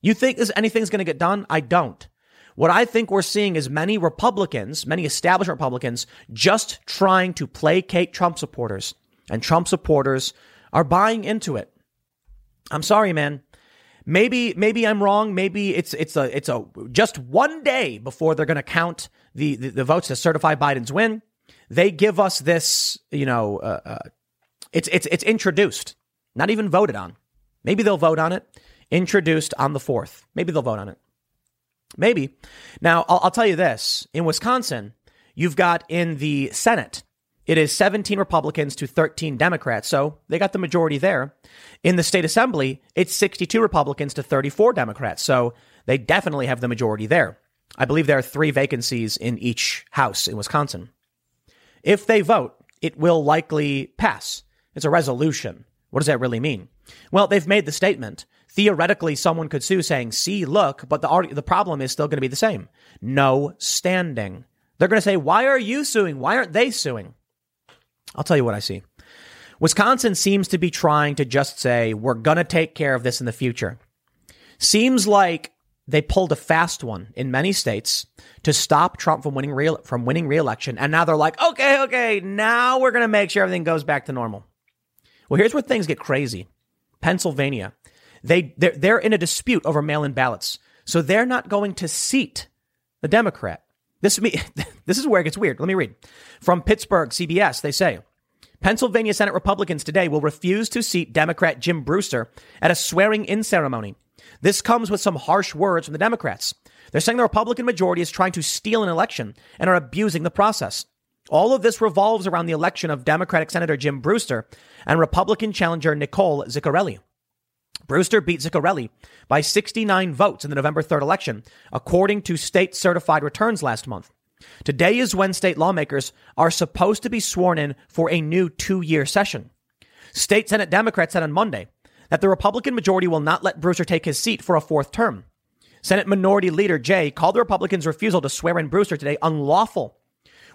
You think anything's going to get done? I don't. What I think we're seeing is many Republicans, many establishment Republicans, just trying to placate Trump supporters. And Trump supporters are buying into it. I'm sorry, man. Maybe maybe I'm wrong. Maybe it's it's a it's a just one day before they're going to count the, the, the votes to certify Biden's win. They give us this, you know, uh, uh, it's it's it's introduced, not even voted on. Maybe they'll vote on it. Introduced on the fourth. Maybe they'll vote on it. Maybe. Now, I'll, I'll tell you this in Wisconsin, you've got in the Senate, it is 17 Republicans to 13 Democrats. So they got the majority there. In the state assembly, it's 62 Republicans to 34 Democrats. So they definitely have the majority there. I believe there are three vacancies in each house in Wisconsin. If they vote, it will likely pass. It's a resolution. What does that really mean? Well, they've made the statement theoretically someone could sue saying, see, look, but the, the problem is still going to be the same. No standing. They're going to say, why are you suing? Why aren't they suing? I'll tell you what I see. Wisconsin seems to be trying to just say, we're going to take care of this in the future. Seems like they pulled a fast one in many states to stop Trump from winning re- from winning re-election. And now they're like, okay, okay, now we're going to make sure everything goes back to normal. Well, here's where things get crazy. Pennsylvania. They they're, they're in a dispute over mail-in ballots, so they're not going to seat the Democrat. This this is where it gets weird. Let me read from Pittsburgh CBS. They say. Pennsylvania Senate Republicans today will refuse to seat Democrat Jim Brewster at a swearing in ceremony. This comes with some harsh words from the Democrats. They're saying the Republican majority is trying to steal an election and are abusing the process. All of this revolves around the election of Democratic Senator Jim Brewster and Republican challenger Nicole Ziccarelli. Brewster beat Ziccarelli by 69 votes in the November 3rd election, according to state certified returns last month. Today is when state lawmakers are supposed to be sworn in for a new two year session. State Senate Democrats said on Monday that the Republican majority will not let Brewster take his seat for a fourth term. Senate Minority Leader Jay called the Republicans' refusal to swear in Brewster today unlawful.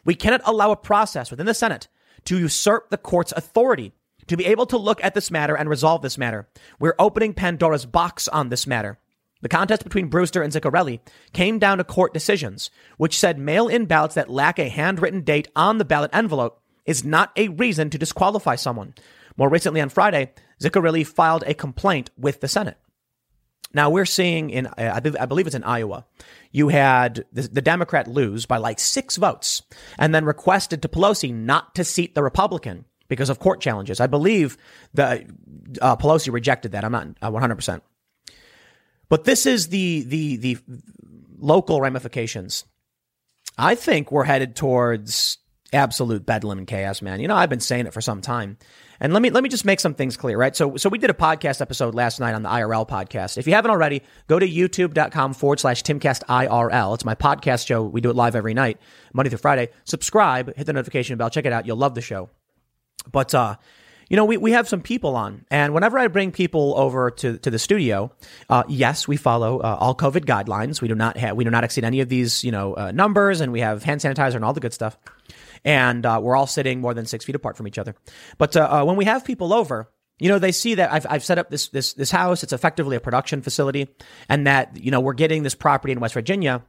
We cannot allow a process within the Senate to usurp the court's authority to be able to look at this matter and resolve this matter. We're opening Pandora's box on this matter. The contest between Brewster and Ziccarelli came down to court decisions, which said mail in ballots that lack a handwritten date on the ballot envelope is not a reason to disqualify someone. More recently on Friday, Ziccarelli filed a complaint with the Senate. Now we're seeing in, uh, I believe it's in Iowa, you had the, the, Democrat lose by like six votes and then requested to Pelosi not to seat the Republican because of court challenges. I believe the uh, Pelosi rejected that. I'm not uh, 100%. But this is the, the, the local ramifications. I think we're headed towards absolute bedlam and chaos, man. You know, I've been saying it for some time. And let me let me just make some things clear, right? So so we did a podcast episode last night on the IRL podcast. If you haven't already, go to youtube.com forward slash Timcast IRL. It's my podcast show. We do it live every night, Monday through Friday. Subscribe, hit the notification bell, check it out. You'll love the show. But uh, you know, we, we have some people on, and whenever I bring people over to, to the studio, uh, yes, we follow uh, all COVID guidelines. We do not have we do not exceed any of these you know uh, numbers, and we have hand sanitizer and all the good stuff and uh, we're all sitting more than six feet apart from each other. But uh, uh, when we have people over, you know, they see that I've, I've set up this, this, this house. It's effectively a production facility and that, you know, we're getting this property in West Virginia.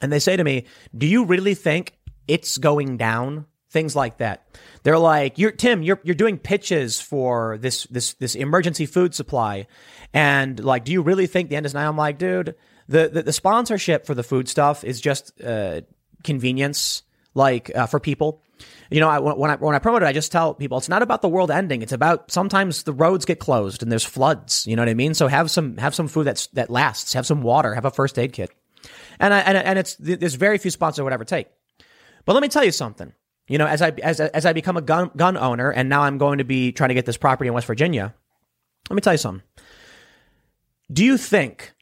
And they say to me, do you really think it's going down? Things like that. They're like, you're, Tim, you're, you're doing pitches for this, this, this emergency food supply. And like, do you really think the end is now? I'm like, dude, the, the, the sponsorship for the food stuff is just, uh, convenience like uh, for people. You know, I, when I when I promote it, I just tell people it's not about the world ending. It's about sometimes the roads get closed and there's floods. You know what I mean? So have some have some food that's that lasts. Have some water. Have a first aid kit. And I, and and it's there's very few sponsors would ever take. But let me tell you something. You know, as I as as I become a gun gun owner, and now I'm going to be trying to get this property in West Virginia. Let me tell you something. Do you think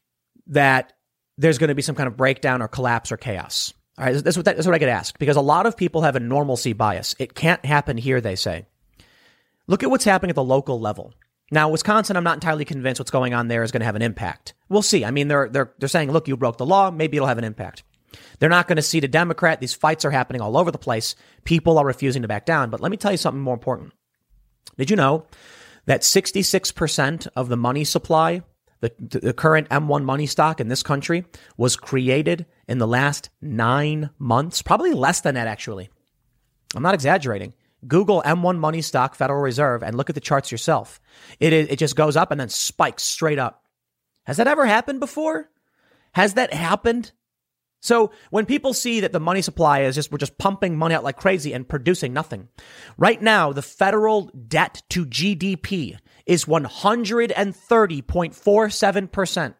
that there's going to be some kind of breakdown or collapse or chaos? All right, that's what, that, that's what I get asked because a lot of people have a normalcy bias. It can't happen here, they say. Look at what's happening at the local level. Now, Wisconsin, I'm not entirely convinced what's going on there is going to have an impact. We'll see. I mean, they're they're they're saying, look, you broke the law. Maybe it'll have an impact. They're not going to seat a Democrat. These fights are happening all over the place. People are refusing to back down. But let me tell you something more important. Did you know that 66% of the money supply the, the current M1 money stock in this country was created in the last nine months, probably less than that, actually. I'm not exaggerating. Google M1 money stock Federal Reserve and look at the charts yourself. It, it just goes up and then spikes straight up. Has that ever happened before? Has that happened? So when people see that the money supply is just, we're just pumping money out like crazy and producing nothing. Right now, the federal debt to GDP is 130.47%.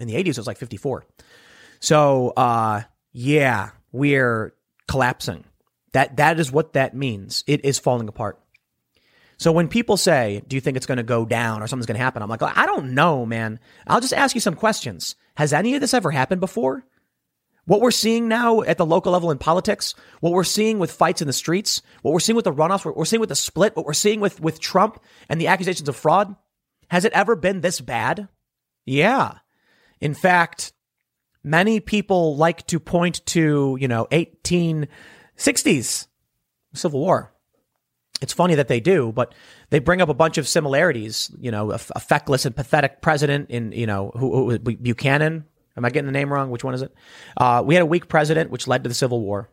In the 80s, it was like 54. So, uh, yeah, we're collapsing. That, that is what that means. It is falling apart. So when people say, do you think it's going to go down or something's going to happen? I'm like, I don't know, man. I'll just ask you some questions. Has any of this ever happened before? What we're seeing now at the local level in politics, what we're seeing with fights in the streets, what we're seeing with the runoffs, what we're seeing with the split, what we're seeing with, with Trump and the accusations of fraud, has it ever been this bad? Yeah. In fact, many people like to point to, you know, 1860s Civil War. It's funny that they do, but they bring up a bunch of similarities. You know, a, feckless and pathetic president in, you know, who, who Buchanan, Am I getting the name wrong? Which one is it? Uh, we had a weak president, which led to the Civil War.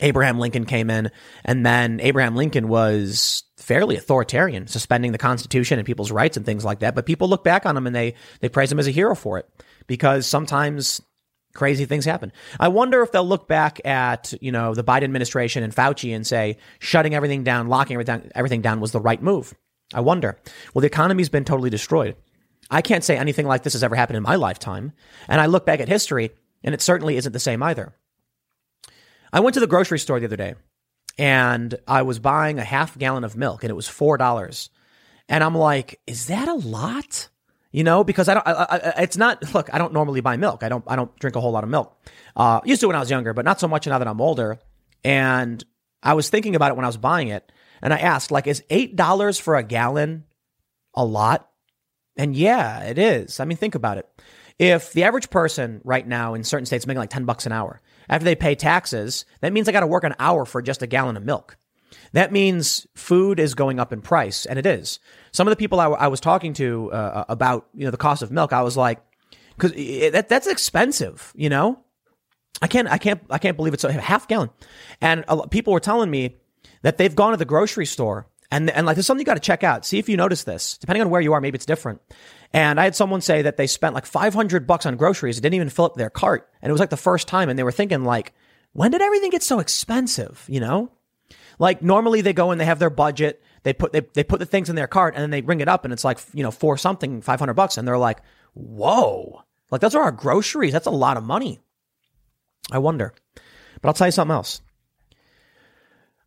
Abraham Lincoln came in, and then Abraham Lincoln was fairly authoritarian, suspending the Constitution and people's rights and things like that. But people look back on him and they they praise him as a hero for it because sometimes crazy things happen. I wonder if they'll look back at you know the Biden administration and Fauci and say shutting everything down, locking everything everything down was the right move. I wonder. Well, the economy's been totally destroyed. I can't say anything like this has ever happened in my lifetime. And I look back at history, and it certainly isn't the same either. I went to the grocery store the other day and I was buying a half gallon of milk and it was $4. And I'm like, is that a lot? You know, because I don't, I, I, it's not, look, I don't normally buy milk. I don't, I don't drink a whole lot of milk. Uh, used to when I was younger, but not so much now that I'm older. And I was thinking about it when I was buying it. And I asked, like, is $8 for a gallon a lot? And yeah, it is. I mean, think about it. If the average person right now in certain states making like 10 bucks an hour, after they pay taxes, that means I got to work an hour for just a gallon of milk. That means food is going up in price, and it is. Some of the people I, w- I was talking to uh, about you know the cost of milk, I was like, because that that's expensive, you know. I can't I can't I can't believe it's a half gallon, and a, people were telling me that they've gone to the grocery store and and like there's something you got to check out. See if you notice this. Depending on where you are, maybe it's different. And I had someone say that they spent like 500 bucks on groceries. It didn't even fill up their cart, and it was like the first time, and they were thinking like, when did everything get so expensive? You know. Like normally they go and they have their budget. They put they, they put the things in their cart and then they ring it up and it's like you know four something five hundred bucks and they're like whoa like those are our groceries that's a lot of money. I wonder, but I'll tell you something else.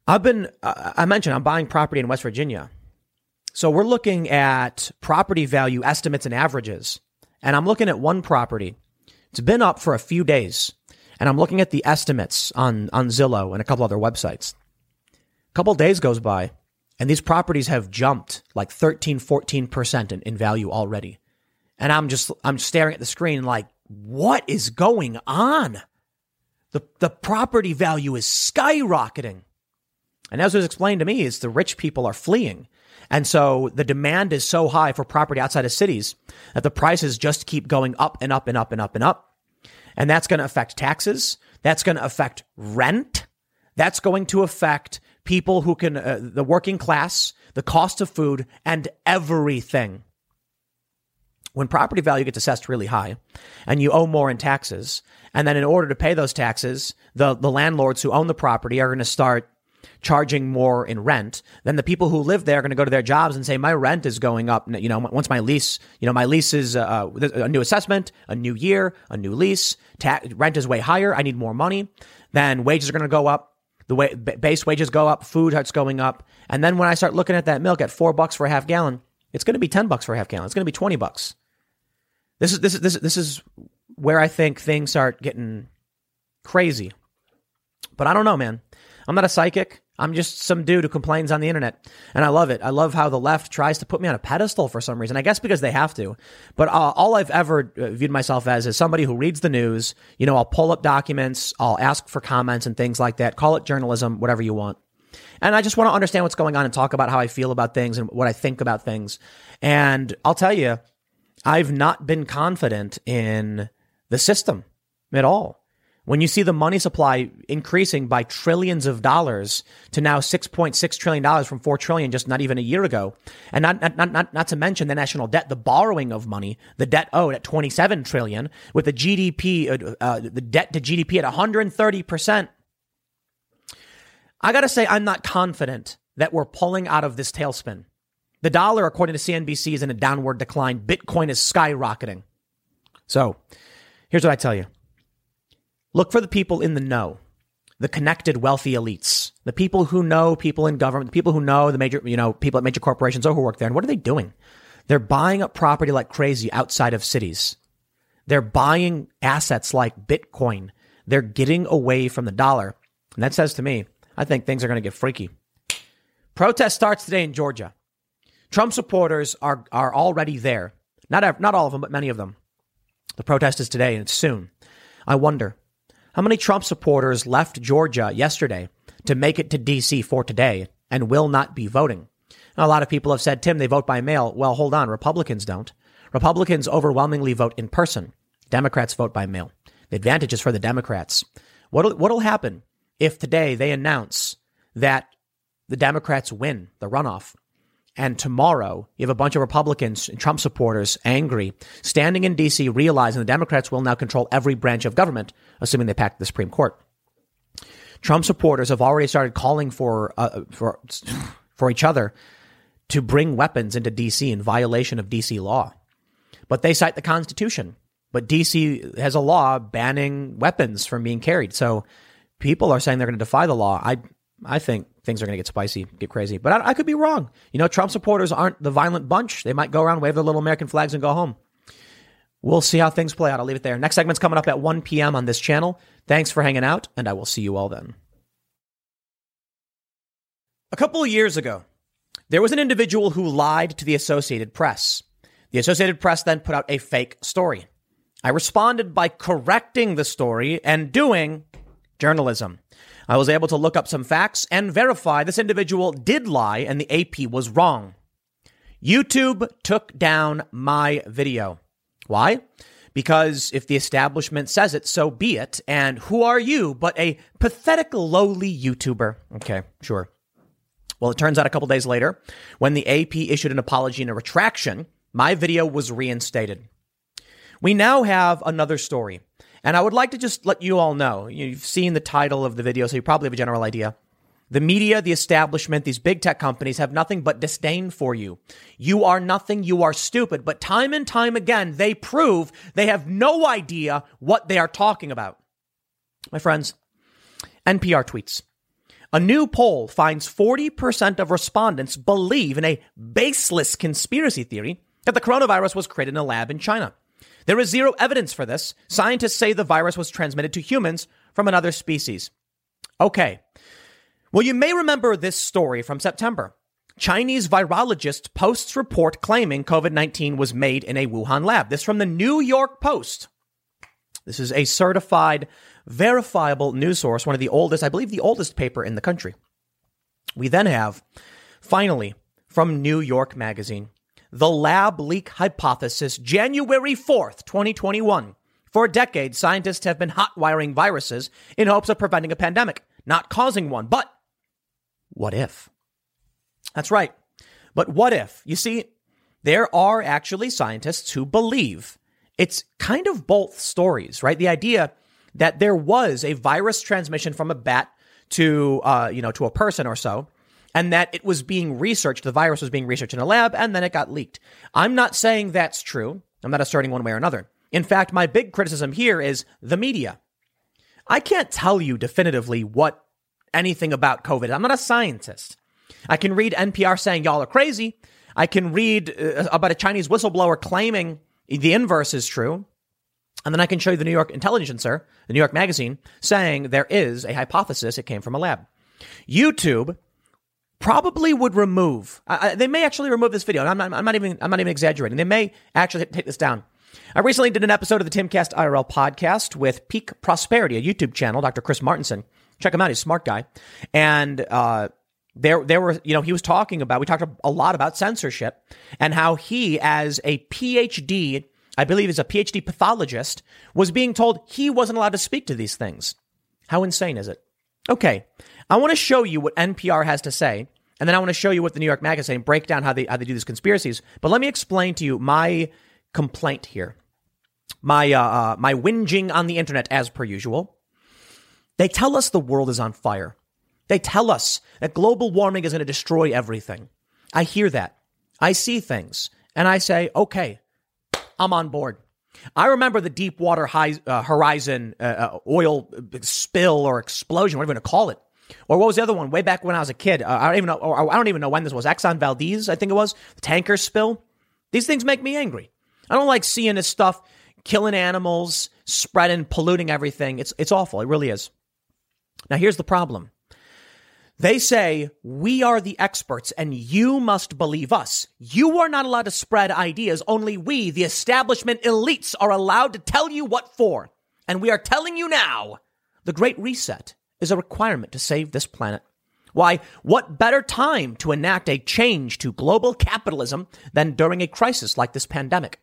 I've been I mentioned I'm buying property in West Virginia, so we're looking at property value estimates and averages, and I'm looking at one property. It's been up for a few days, and I'm looking at the estimates on on Zillow and a couple other websites. A couple days goes by and these properties have jumped like 13, 14% in, in value already. And I'm just, I'm staring at the screen like, what is going on? The, the property value is skyrocketing. And as was explained to me, is the rich people are fleeing. And so the demand is so high for property outside of cities that the prices just keep going up and up and up and up and up. And that's going to affect taxes. That's going to affect rent. That's going to affect people who can, uh, the working class, the cost of food, and everything. When property value gets assessed really high and you owe more in taxes, and then in order to pay those taxes, the, the landlords who own the property are going to start charging more in rent, then the people who live there are going to go to their jobs and say, my rent is going up. You know, once my lease, you know, my lease is uh, a new assessment, a new year, a new lease, ta- rent is way higher. I need more money. Then wages are going to go up. The way base wages go up, food starts going up, and then when I start looking at that milk at four bucks for a half gallon, it's going to be ten bucks for a half gallon. It's going to be twenty bucks. This is this is this this is where I think things start getting crazy. But I don't know, man. I'm not a psychic. I'm just some dude who complains on the internet. And I love it. I love how the left tries to put me on a pedestal for some reason. I guess because they have to. But uh, all I've ever uh, viewed myself as is somebody who reads the news. You know, I'll pull up documents, I'll ask for comments and things like that. Call it journalism, whatever you want. And I just want to understand what's going on and talk about how I feel about things and what I think about things. And I'll tell you, I've not been confident in the system at all. When you see the money supply increasing by trillions of dollars to now $6.6 trillion from $4 trillion just not even a year ago, and not, not, not, not to mention the national debt, the borrowing of money, the debt owed at 27 trillion, with the GDP, uh, uh, the debt to GDP at 130%. I gotta say, I'm not confident that we're pulling out of this tailspin. The dollar, according to CNBC, is in a downward decline. Bitcoin is skyrocketing. So here's what I tell you. Look for the people in the know, the connected wealthy elites, the people who know people in government, the people who know the major, you know, people at major corporations or who work there. And what are they doing? They're buying up property like crazy outside of cities. They're buying assets like Bitcoin. They're getting away from the dollar. And that says to me, I think things are going to get freaky. Protest starts today in Georgia. Trump supporters are, are already there. Not, not all of them, but many of them. The protest is today and it's soon. I wonder, how many Trump supporters left Georgia yesterday to make it to DC for today and will not be voting? Now, a lot of people have said, Tim, they vote by mail. Well, hold on. Republicans don't. Republicans overwhelmingly vote in person. Democrats vote by mail. The advantage is for the Democrats. What'll, what'll happen if today they announce that the Democrats win the runoff and tomorrow, you have a bunch of Republicans and Trump supporters angry, standing in DC, realizing the Democrats will now control every branch of government, assuming they pack the Supreme Court. Trump supporters have already started calling for uh, for for each other to bring weapons into DC in violation of DC law. But they cite the Constitution. But DC has a law banning weapons from being carried. So people are saying they're going to defy the law. I I think things are going to get spicy, get crazy. But I, I, could be wrong. You know, Trump supporters aren't the violent bunch. They might go around, wave their little American flags, and go home. We'll see how things play out. I'll leave it there. Next segment's coming up at 1 p.m. on this channel. Thanks for hanging out, and I will see you all then. A couple of years ago, there was an individual who lied to the Associated Press. The Associated Press then put out a fake story. I responded by correcting the story and doing journalism. I was able to look up some facts and verify this individual did lie and the AP was wrong. YouTube took down my video. Why? Because if the establishment says it, so be it. And who are you but a pathetic, lowly YouTuber? Okay, sure. Well, it turns out a couple days later, when the AP issued an apology and a retraction, my video was reinstated. We now have another story. And I would like to just let you all know you've seen the title of the video, so you probably have a general idea. The media, the establishment, these big tech companies have nothing but disdain for you. You are nothing, you are stupid. But time and time again, they prove they have no idea what they are talking about. My friends, NPR tweets. A new poll finds 40% of respondents believe in a baseless conspiracy theory that the coronavirus was created in a lab in China. There is zero evidence for this. Scientists say the virus was transmitted to humans from another species. Okay. Well, you may remember this story from September. Chinese virologist posts report claiming COVID 19 was made in a Wuhan lab. This from the New York Post. This is a certified, verifiable news source, one of the oldest, I believe the oldest paper in the country. We then have, finally, from New York Magazine the lab leak hypothesis, January 4th, 2021. For decades, scientists have been hotwiring viruses in hopes of preventing a pandemic, not causing one. But what if? That's right. But what if? You see, there are actually scientists who believe it's kind of both stories, right? The idea that there was a virus transmission from a bat to, uh, you know, to a person or so, and that it was being researched, the virus was being researched in a lab, and then it got leaked. I'm not saying that's true. I'm not asserting one way or another. In fact, my big criticism here is the media. I can't tell you definitively what anything about COVID. I'm not a scientist. I can read NPR saying y'all are crazy. I can read uh, about a Chinese whistleblower claiming the inverse is true. And then I can show you the New York Intelligencer, the New York Magazine, saying there is a hypothesis it came from a lab. YouTube probably would remove. Uh, they may actually remove this video. I'm not, I'm not even. I'm not even exaggerating. They may actually take this down. I recently did an episode of the Timcast IRL podcast with Peak Prosperity, a YouTube channel, Dr. Chris Martenson. Check him out; he's a smart guy. And uh, there, there were, you know, he was talking about. We talked a lot about censorship and how he, as a PhD, I believe, is a PhD pathologist, was being told he wasn't allowed to speak to these things. How insane is it? Okay, I want to show you what NPR has to say, and then I want to show you what the New York Magazine break down how they how they do these conspiracies. But let me explain to you my complaint here, my uh, uh, my whinging on the internet as per usual. They tell us the world is on fire. They tell us that global warming is going to destroy everything. I hear that. I see things, and I say, okay, I'm on board. I remember the Deepwater uh, Horizon uh, uh, oil spill or explosion, whatever you want to call it. Or what was the other one? Way back when I was a kid, uh, I don't even know. Or I don't even know when this was. Exxon Valdez, I think it was the tanker spill. These things make me angry. I don't like seeing this stuff killing animals, spreading, polluting everything. It's it's awful. It really is. Now here's the problem. They say, we are the experts and you must believe us. You are not allowed to spread ideas. Only we, the establishment elites, are allowed to tell you what for. And we are telling you now the Great Reset is a requirement to save this planet. Why, what better time to enact a change to global capitalism than during a crisis like this pandemic?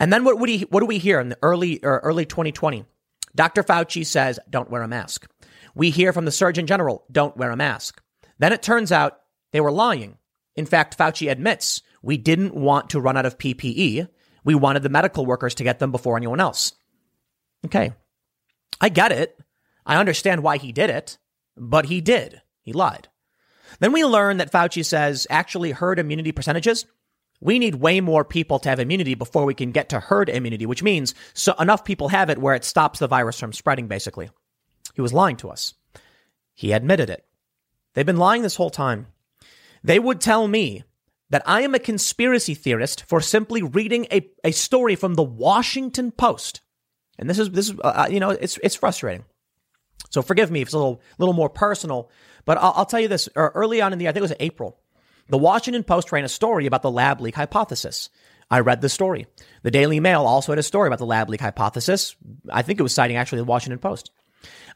And then what, we, what do we hear in the early, er, early 2020? Dr. Fauci says, don't wear a mask. We hear from the Surgeon General, don't wear a mask. Then it turns out they were lying. In fact, Fauci admits we didn't want to run out of PPE. We wanted the medical workers to get them before anyone else. Okay. I get it. I understand why he did it, but he did. He lied. Then we learn that Fauci says actually herd immunity percentages. We need way more people to have immunity before we can get to herd immunity, which means so enough people have it where it stops the virus from spreading, basically. He was lying to us. He admitted it. They've been lying this whole time. They would tell me that I am a conspiracy theorist for simply reading a, a story from the Washington Post. And this is, this is, uh, uh you know, it's, it's frustrating. So forgive me if it's a little, little more personal, but I'll, I'll tell you this. Uh, early on in the, I think it was April, the Washington Post ran a story about the lab leak hypothesis. I read the story. The Daily Mail also had a story about the lab leak hypothesis. I think it was citing actually the Washington Post.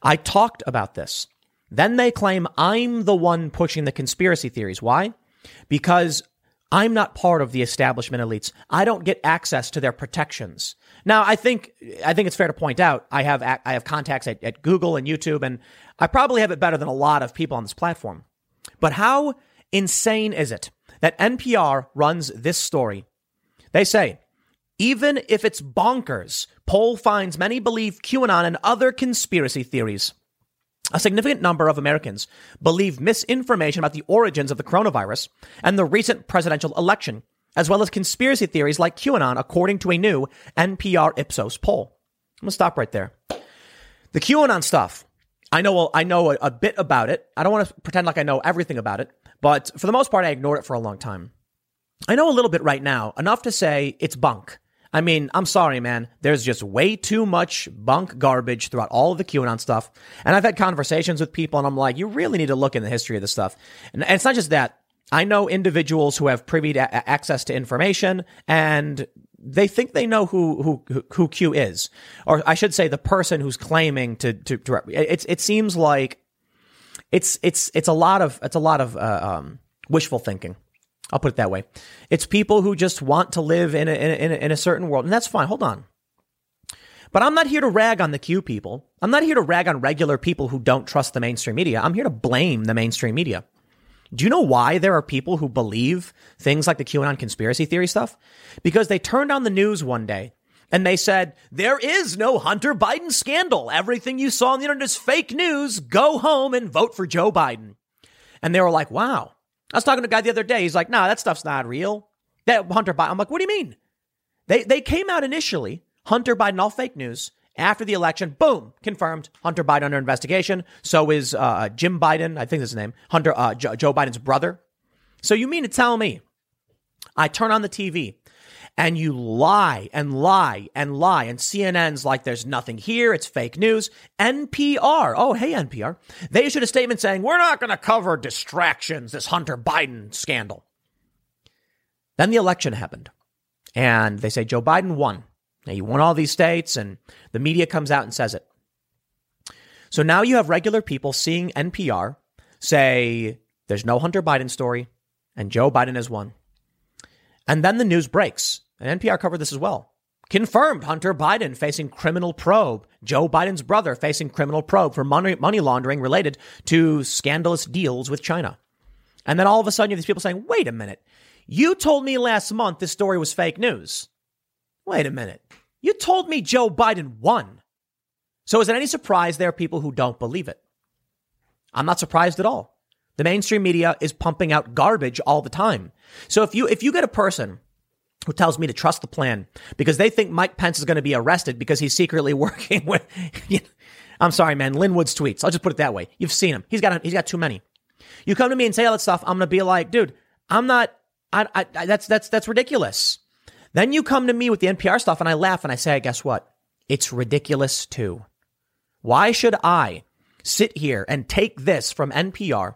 I talked about this. Then they claim I'm the one pushing the conspiracy theories. Why? Because I'm not part of the establishment elites. I don't get access to their protections. Now, I think I think it's fair to point out I have I have contacts at, at Google and YouTube, and I probably have it better than a lot of people on this platform. But how insane is it that NPR runs this story? They say, even if it's bonkers, poll finds many believe QAnon and other conspiracy theories. A significant number of Americans believe misinformation about the origins of the coronavirus and the recent presidential election, as well as conspiracy theories like QAnon, according to a new NPR Ipsos poll. I'm gonna stop right there. The QAnon stuff, I know I know a, a bit about it. I don't want to pretend like I know everything about it, but for the most part, I ignored it for a long time. I know a little bit right now, enough to say it's bunk. I mean, I'm sorry, man. There's just way too much bunk garbage throughout all of the QAnon stuff. And I've had conversations with people and I'm like, you really need to look in the history of this stuff. And, it's not just that. I know individuals who have privy to access to information and they think they know who, who, who Q is. Or I should say the person who's claiming to, to, to it, it seems like it's, it's, it's a lot of, it's a lot of, uh, um, wishful thinking. I'll put it that way. It's people who just want to live in a, in a, in a, certain world, and that's fine. Hold on. But I'm not here to rag on the Q people. I'm not here to rag on regular people who don't trust the mainstream media. I'm here to blame the mainstream media. Do you know why there are people who believe things like the QAnon conspiracy theory stuff? Because they turned on the news one day and they said, there is no Hunter Biden scandal. Everything you saw on the internet is fake news. Go home and vote for Joe Biden. And they were like, wow, I was talking to a guy the other day. He's like, "No, nah, that stuff's not real." That Hunter Biden. I'm like, "What do you mean?" They they came out initially, Hunter Biden, all fake news. After the election, boom, confirmed. Hunter Biden under investigation. So is uh, Jim Biden. I think that's his name. Hunter uh, Joe Biden's brother. So you mean to tell me I turn on the TV and you lie and lie and lie. And CNN's like, there's nothing here. It's fake news. NPR. Oh, hey, NPR. They issued a statement saying, we're not going to cover distractions, this Hunter Biden scandal. Then the election happened. And they say Joe Biden won. Now, he won all these states, and the media comes out and says it. So now you have regular people seeing NPR say there's no Hunter Biden story, and Joe Biden has won. And then the news breaks and NPR covered this as well. Confirmed Hunter Biden facing criminal probe. Joe Biden's brother facing criminal probe for money, money laundering related to scandalous deals with China. And then all of a sudden, you have these people saying, wait a minute. You told me last month this story was fake news. Wait a minute. You told me Joe Biden won. So is it any surprise there are people who don't believe it? I'm not surprised at all. The mainstream media is pumping out garbage all the time. So if you if you get a person who tells me to trust the plan because they think Mike Pence is going to be arrested because he's secretly working with. I'm sorry, man. Lin Wood's tweets. I'll just put it that way. You've seen him. He's got he's got too many. You come to me and say all that stuff. I'm going to be like, dude, I'm not. I, I, I, that's that's that's ridiculous. Then you come to me with the NPR stuff, and I laugh and I say, guess what? It's ridiculous too. Why should I sit here and take this from NPR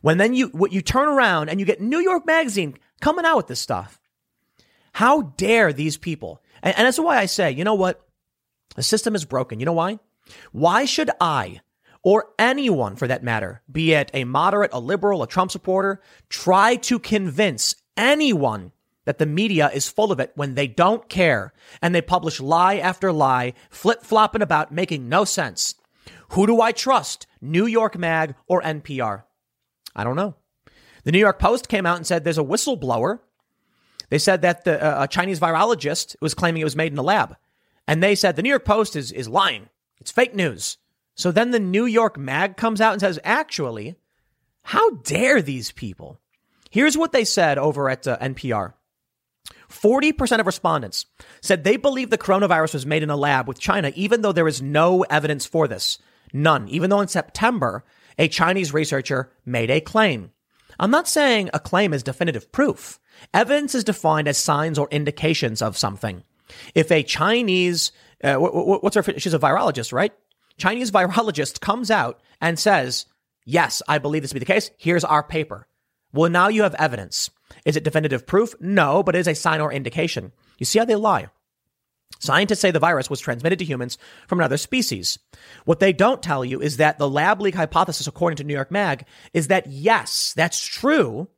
when then you what you turn around and you get New York Magazine coming out with this stuff? How dare these people? And, and that's why I say, you know what? The system is broken. You know why? Why should I, or anyone for that matter, be it a moderate, a liberal, a Trump supporter, try to convince anyone that the media is full of it when they don't care and they publish lie after lie, flip flopping about, making no sense? Who do I trust? New York Mag or NPR? I don't know. The New York Post came out and said there's a whistleblower they said that the, uh, a Chinese virologist was claiming it was made in a lab. And they said the New York Post is, is lying. It's fake news. So then the New York Mag comes out and says, actually, how dare these people? Here's what they said over at uh, NPR 40% of respondents said they believe the coronavirus was made in a lab with China, even though there is no evidence for this. None. Even though in September, a Chinese researcher made a claim. I'm not saying a claim is definitive proof. Evidence is defined as signs or indications of something. If a Chinese, uh, what's her, she's a virologist, right? Chinese virologist comes out and says, yes, I believe this to be the case. Here's our paper. Well, now you have evidence. Is it definitive proof? No, but it is a sign or indication. You see how they lie. Scientists say the virus was transmitted to humans from another species. What they don't tell you is that the lab leak hypothesis, according to New York Mag, is that yes, that's true,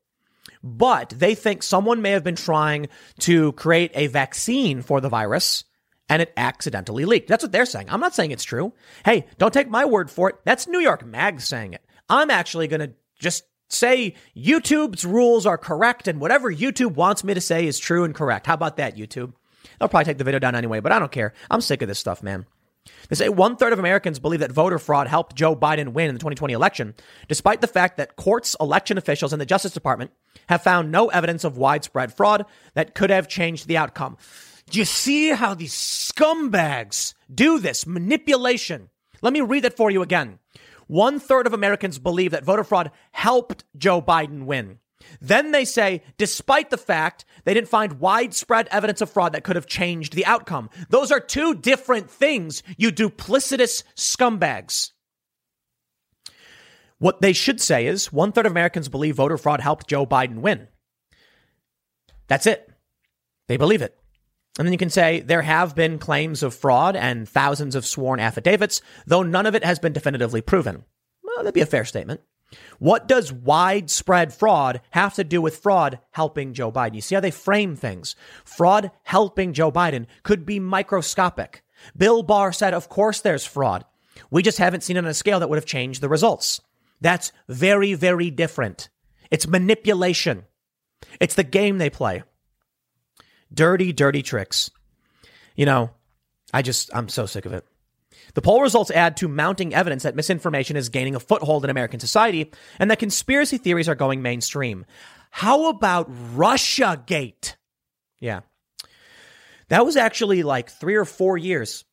but they think someone may have been trying to create a vaccine for the virus and it accidentally leaked. That's what they're saying. I'm not saying it's true. Hey, don't take my word for it. That's New York Mag saying it. I'm actually going to just say YouTube's rules are correct and whatever YouTube wants me to say is true and correct. How about that, YouTube? They'll probably take the video down anyway, but I don't care. I'm sick of this stuff, man. They say one third of Americans believe that voter fraud helped Joe Biden win in the 2020 election, despite the fact that courts, election officials, and the Justice Department have found no evidence of widespread fraud that could have changed the outcome. Do you see how these scumbags do this manipulation? Let me read it for you again. One third of Americans believe that voter fraud helped Joe Biden win. Then they say, despite the fact they didn't find widespread evidence of fraud that could have changed the outcome. Those are two different things, you duplicitous scumbags. What they should say is one third of Americans believe voter fraud helped Joe Biden win. That's it. They believe it. And then you can say there have been claims of fraud and thousands of sworn affidavits, though none of it has been definitively proven. Well, that'd be a fair statement. What does widespread fraud have to do with fraud helping Joe Biden? You see how they frame things. Fraud helping Joe Biden could be microscopic. Bill Barr said, of course there's fraud. We just haven't seen it on a scale that would have changed the results. That's very, very different. It's manipulation. It's the game they play. Dirty, dirty tricks. You know, I just, I'm so sick of it. The poll results add to mounting evidence that misinformation is gaining a foothold in American society and that conspiracy theories are going mainstream. How about Russia Gate? Yeah. That was actually like three or four years,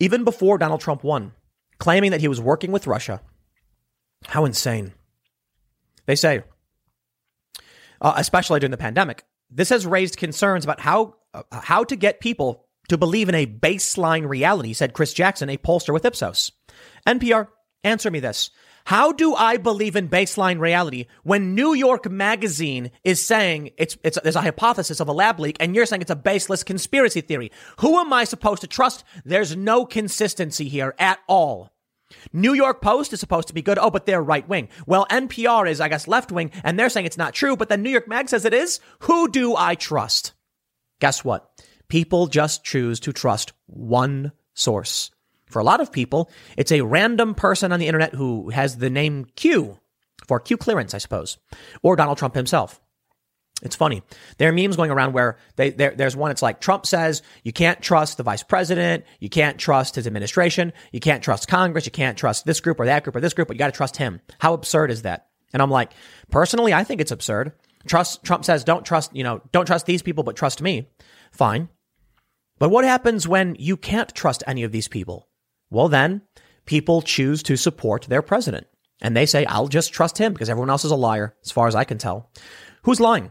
even before Donald Trump won, claiming that he was working with Russia. How insane. They say, uh, especially during the pandemic, this has raised concerns about how, uh, how to get people to believe in a baseline reality, said Chris Jackson, a pollster with Ipsos. NPR, answer me this. How do I believe in baseline reality when New York Magazine is saying it's, it's, there's a hypothesis of a lab leak and you're saying it's a baseless conspiracy theory? Who am I supposed to trust? There's no consistency here at all. New York Post is supposed to be good. Oh, but they're right wing. Well, NPR is, I guess, left wing and they're saying it's not true, but then New York Mag says it is. Who do I trust? Guess what? People just choose to trust one source. For a lot of people, it's a random person on the internet who has the name Q for Q clearance, I suppose, or Donald Trump himself. It's funny. There are memes going around where they, there's one. It's like Trump says you can't trust the vice president, you can't trust his administration, you can't trust Congress, you can't trust this group or that group or this group, but you got to trust him. How absurd is that? And I'm like, personally, I think it's absurd. Trust Trump says don't trust you know don't trust these people, but trust me. Fine. But what happens when you can't trust any of these people? Well, then people choose to support their president. And they say, I'll just trust him because everyone else is a liar, as far as I can tell. Who's lying?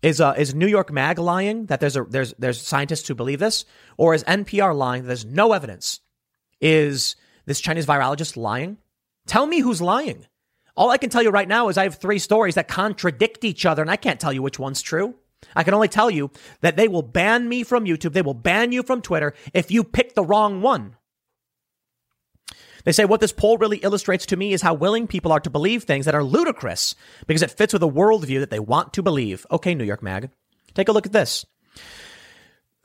Is uh, is New York Mag lying that there's a there's there's scientists who believe this, or is NPR lying that there's no evidence? Is this Chinese virologist lying? Tell me who's lying. All I can tell you right now is I have three stories that contradict each other, and I can't tell you which one's true. I can only tell you that they will ban me from YouTube. They will ban you from Twitter if you pick the wrong one. They say what this poll really illustrates to me is how willing people are to believe things that are ludicrous because it fits with a worldview that they want to believe. Okay, New York Mag, take a look at this.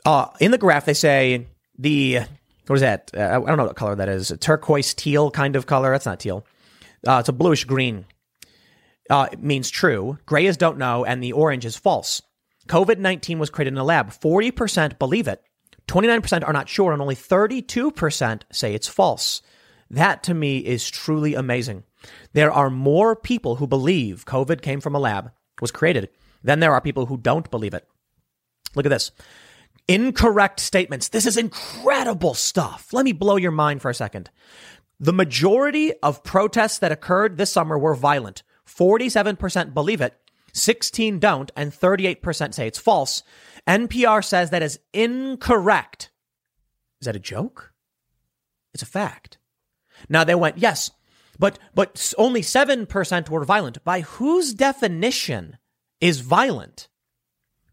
Uh, in the graph, they say the what is that? Uh, I don't know what color that is. A turquoise teal kind of color. That's not teal. Uh, it's a bluish green. Uh, it means true. Gray is don't know, and the orange is false. COVID 19 was created in a lab. 40% believe it, 29% are not sure, and only 32% say it's false. That to me is truly amazing. There are more people who believe COVID came from a lab, was created, than there are people who don't believe it. Look at this. Incorrect statements. This is incredible stuff. Let me blow your mind for a second. The majority of protests that occurred this summer were violent. 47% believe it, 16 don't, and 38% say it's false. NPR says that is incorrect. Is that a joke? It's a fact. Now they went, yes, but but only 7% were violent. By whose definition is violent.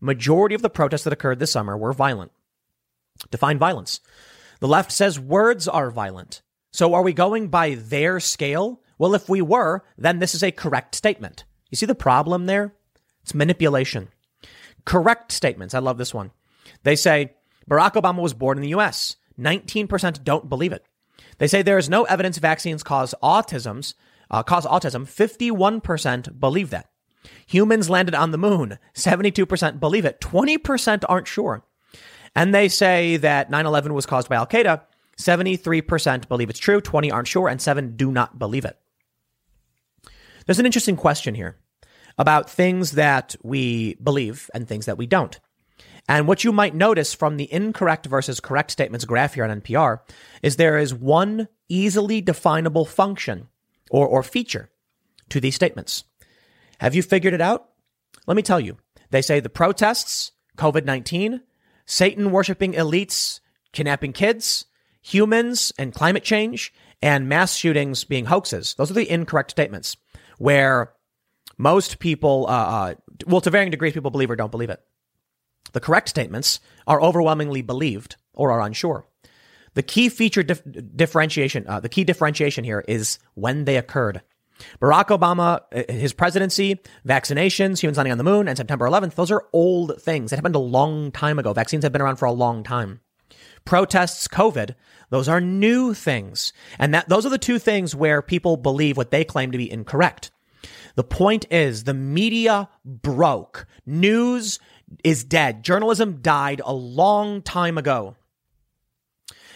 Majority of the protests that occurred this summer were violent. Define violence. The left says words are violent. So are we going by their scale? Well, if we were, then this is a correct statement. You see the problem there? It's manipulation. Correct statements. I love this one. They say Barack Obama was born in the US. 19% don't believe it. They say there is no evidence vaccines cause autisms, uh, cause autism. 51% believe that. Humans landed on the moon. 72% believe it. 20% aren't sure. And they say that 9-11 was caused by Al Qaeda. 73% believe it's true. 20 aren't sure and 7 do not believe it. There's an interesting question here about things that we believe and things that we don't. And what you might notice from the incorrect versus correct statements graph here on NPR is there is one easily definable function or, or feature to these statements. Have you figured it out? Let me tell you. They say the protests, COVID 19, Satan worshiping elites, kidnapping kids, humans and climate change, and mass shootings being hoaxes. Those are the incorrect statements where most people, uh, uh, well, to varying degrees, people believe or don't believe it. The correct statements are overwhelmingly believed or are unsure. The key feature dif- differentiation, uh, the key differentiation here is when they occurred. Barack Obama, uh, his presidency, vaccinations, humans landing on the moon, and September 11th, those are old things. That happened a long time ago. Vaccines have been around for a long time. Protests, COVID, those are new things. And that, those are the two things where people believe what they claim to be incorrect. The point is the media broke. News is dead. Journalism died a long time ago.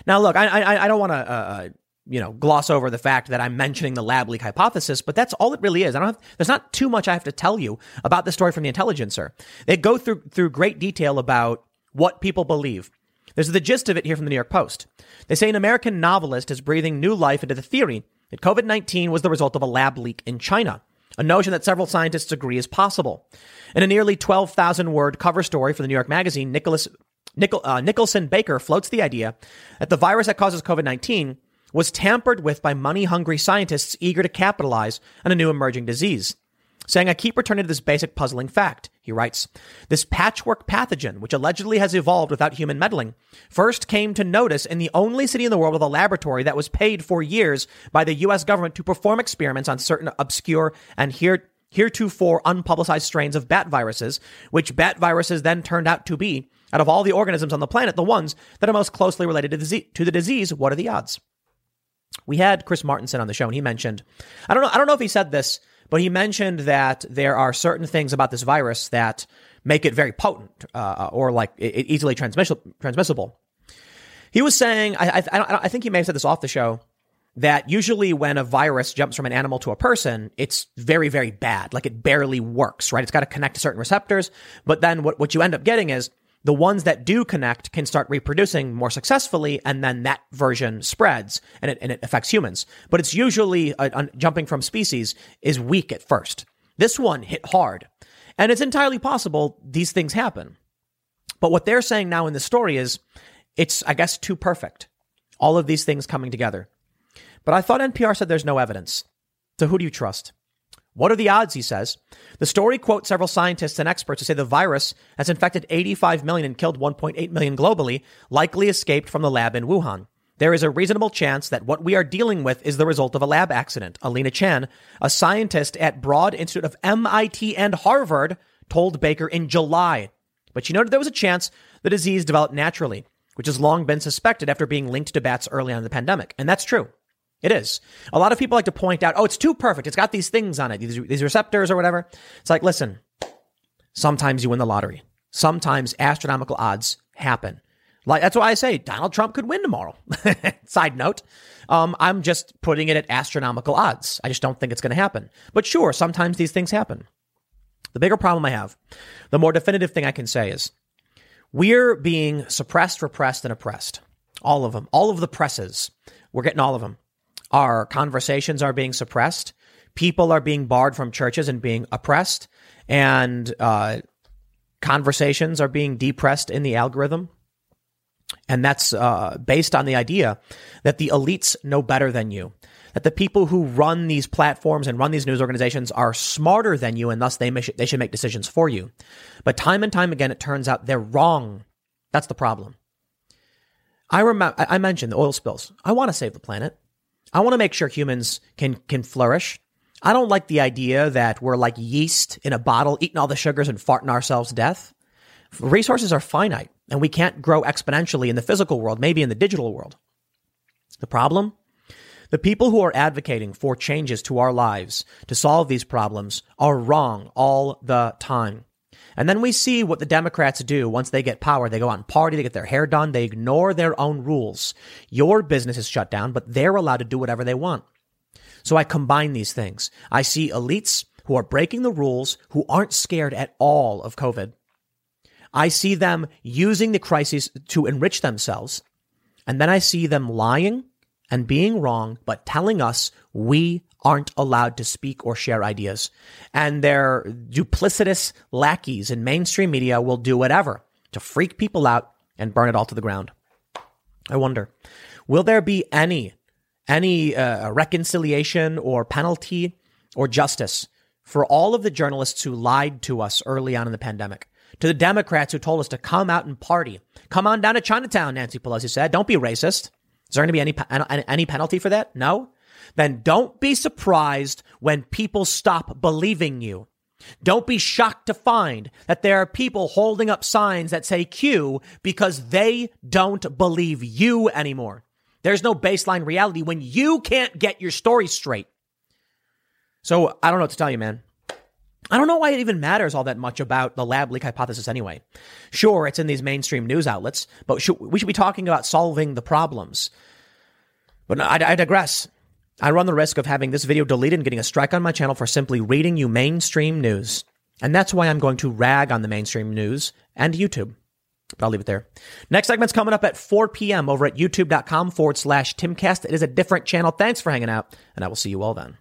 Now, look, I, I, I don't want to, uh, uh, you know, gloss over the fact that I'm mentioning the lab leak hypothesis, but that's all it really is. I don't have, there's not too much I have to tell you about the story from the Intelligencer. They go through, through great detail about what people believe. There's the gist of it here from the New York Post. They say an American novelist is breathing new life into the theory that COVID 19 was the result of a lab leak in China, a notion that several scientists agree is possible. In a nearly 12,000 word cover story for the New York Magazine, Nicholas, Nichol, uh, Nicholson Baker floats the idea that the virus that causes COVID 19 was tampered with by money hungry scientists eager to capitalize on a new emerging disease saying, I keep returning to this basic puzzling fact. He writes, this patchwork pathogen, which allegedly has evolved without human meddling, first came to notice in the only city in the world with a laboratory that was paid for years by the US government to perform experiments on certain obscure and here, heretofore unpublicized strains of bat viruses, which bat viruses then turned out to be, out of all the organisms on the planet, the ones that are most closely related to. To the disease what are the odds? We had Chris Martenson on the show and he mentioned, I don't know, I don't know if he said this, but he mentioned that there are certain things about this virus that make it very potent uh, or like easily transmissible. He was saying, I, I, I think he may have said this off the show, that usually when a virus jumps from an animal to a person, it's very, very bad. Like it barely works, right? It's got to connect to certain receptors. But then what, what you end up getting is the ones that do connect can start reproducing more successfully, and then that version spreads and it, and it affects humans. But it's usually uh, jumping from species is weak at first. This one hit hard, and it's entirely possible these things happen. But what they're saying now in the story is it's, I guess, too perfect. All of these things coming together. But I thought NPR said there's no evidence. So who do you trust? What are the odds, he says? The story quotes several scientists and experts who say the virus has infected 85 million and killed 1.8 million globally, likely escaped from the lab in Wuhan. There is a reasonable chance that what we are dealing with is the result of a lab accident. Alina Chan, a scientist at Broad Institute of MIT and Harvard, told Baker in July. But she noted there was a chance the disease developed naturally, which has long been suspected after being linked to bats early on in the pandemic. And that's true. It is. A lot of people like to point out, oh, it's too perfect. It's got these things on it, these, these receptors or whatever. It's like, listen, sometimes you win the lottery. Sometimes astronomical odds happen. Like that's why I say Donald Trump could win tomorrow. Side note, um, I'm just putting it at astronomical odds. I just don't think it's going to happen. But sure, sometimes these things happen. The bigger problem I have, the more definitive thing I can say is we're being suppressed, repressed, and oppressed. All of them, all of the presses. We're getting all of them. Our conversations are being suppressed. People are being barred from churches and being oppressed. And uh, conversations are being depressed in the algorithm. And that's uh, based on the idea that the elites know better than you. that the people who run these platforms and run these news organizations are smarter than you and thus they, may, they should make decisions for you. But time and time again, it turns out they're wrong. That's the problem. I remember, I mentioned the oil spills. I want to save the planet. I want to make sure humans can, can flourish. I don't like the idea that we're like yeast in a bottle, eating all the sugars and farting ourselves death. Resources are finite and we can't grow exponentially in the physical world, maybe in the digital world. The problem? The people who are advocating for changes to our lives to solve these problems are wrong all the time. And then we see what the Democrats do once they get power. They go out and party, they get their hair done, they ignore their own rules. Your business is shut down, but they're allowed to do whatever they want. So I combine these things. I see elites who are breaking the rules, who aren't scared at all of COVID. I see them using the crisis to enrich themselves. And then I see them lying and being wrong, but telling us we aren't allowed to speak or share ideas. And their duplicitous lackeys in mainstream media will do whatever to freak people out and burn it all to the ground. I wonder, will there be any, any uh, reconciliation or penalty or justice for all of the journalists who lied to us early on in the pandemic? To the Democrats who told us to come out and party. Come on down to Chinatown, Nancy Pelosi said. Don't be racist. Is there going to be any, any penalty for that? No then don't be surprised when people stop believing you. Don't be shocked to find that there are people holding up signs that say Q because they don't believe you anymore. There's no baseline reality when you can't get your story straight. So I don't know what to tell you, man. I don't know why it even matters all that much about the lab leak hypothesis anyway. Sure, it's in these mainstream news outlets, but we should be talking about solving the problems. But I digress. I run the risk of having this video deleted and getting a strike on my channel for simply reading you mainstream news. And that's why I'm going to rag on the mainstream news and YouTube. But I'll leave it there. Next segment's coming up at 4 p.m. over at youtube.com forward slash timcast. It is a different channel. Thanks for hanging out, and I will see you all then.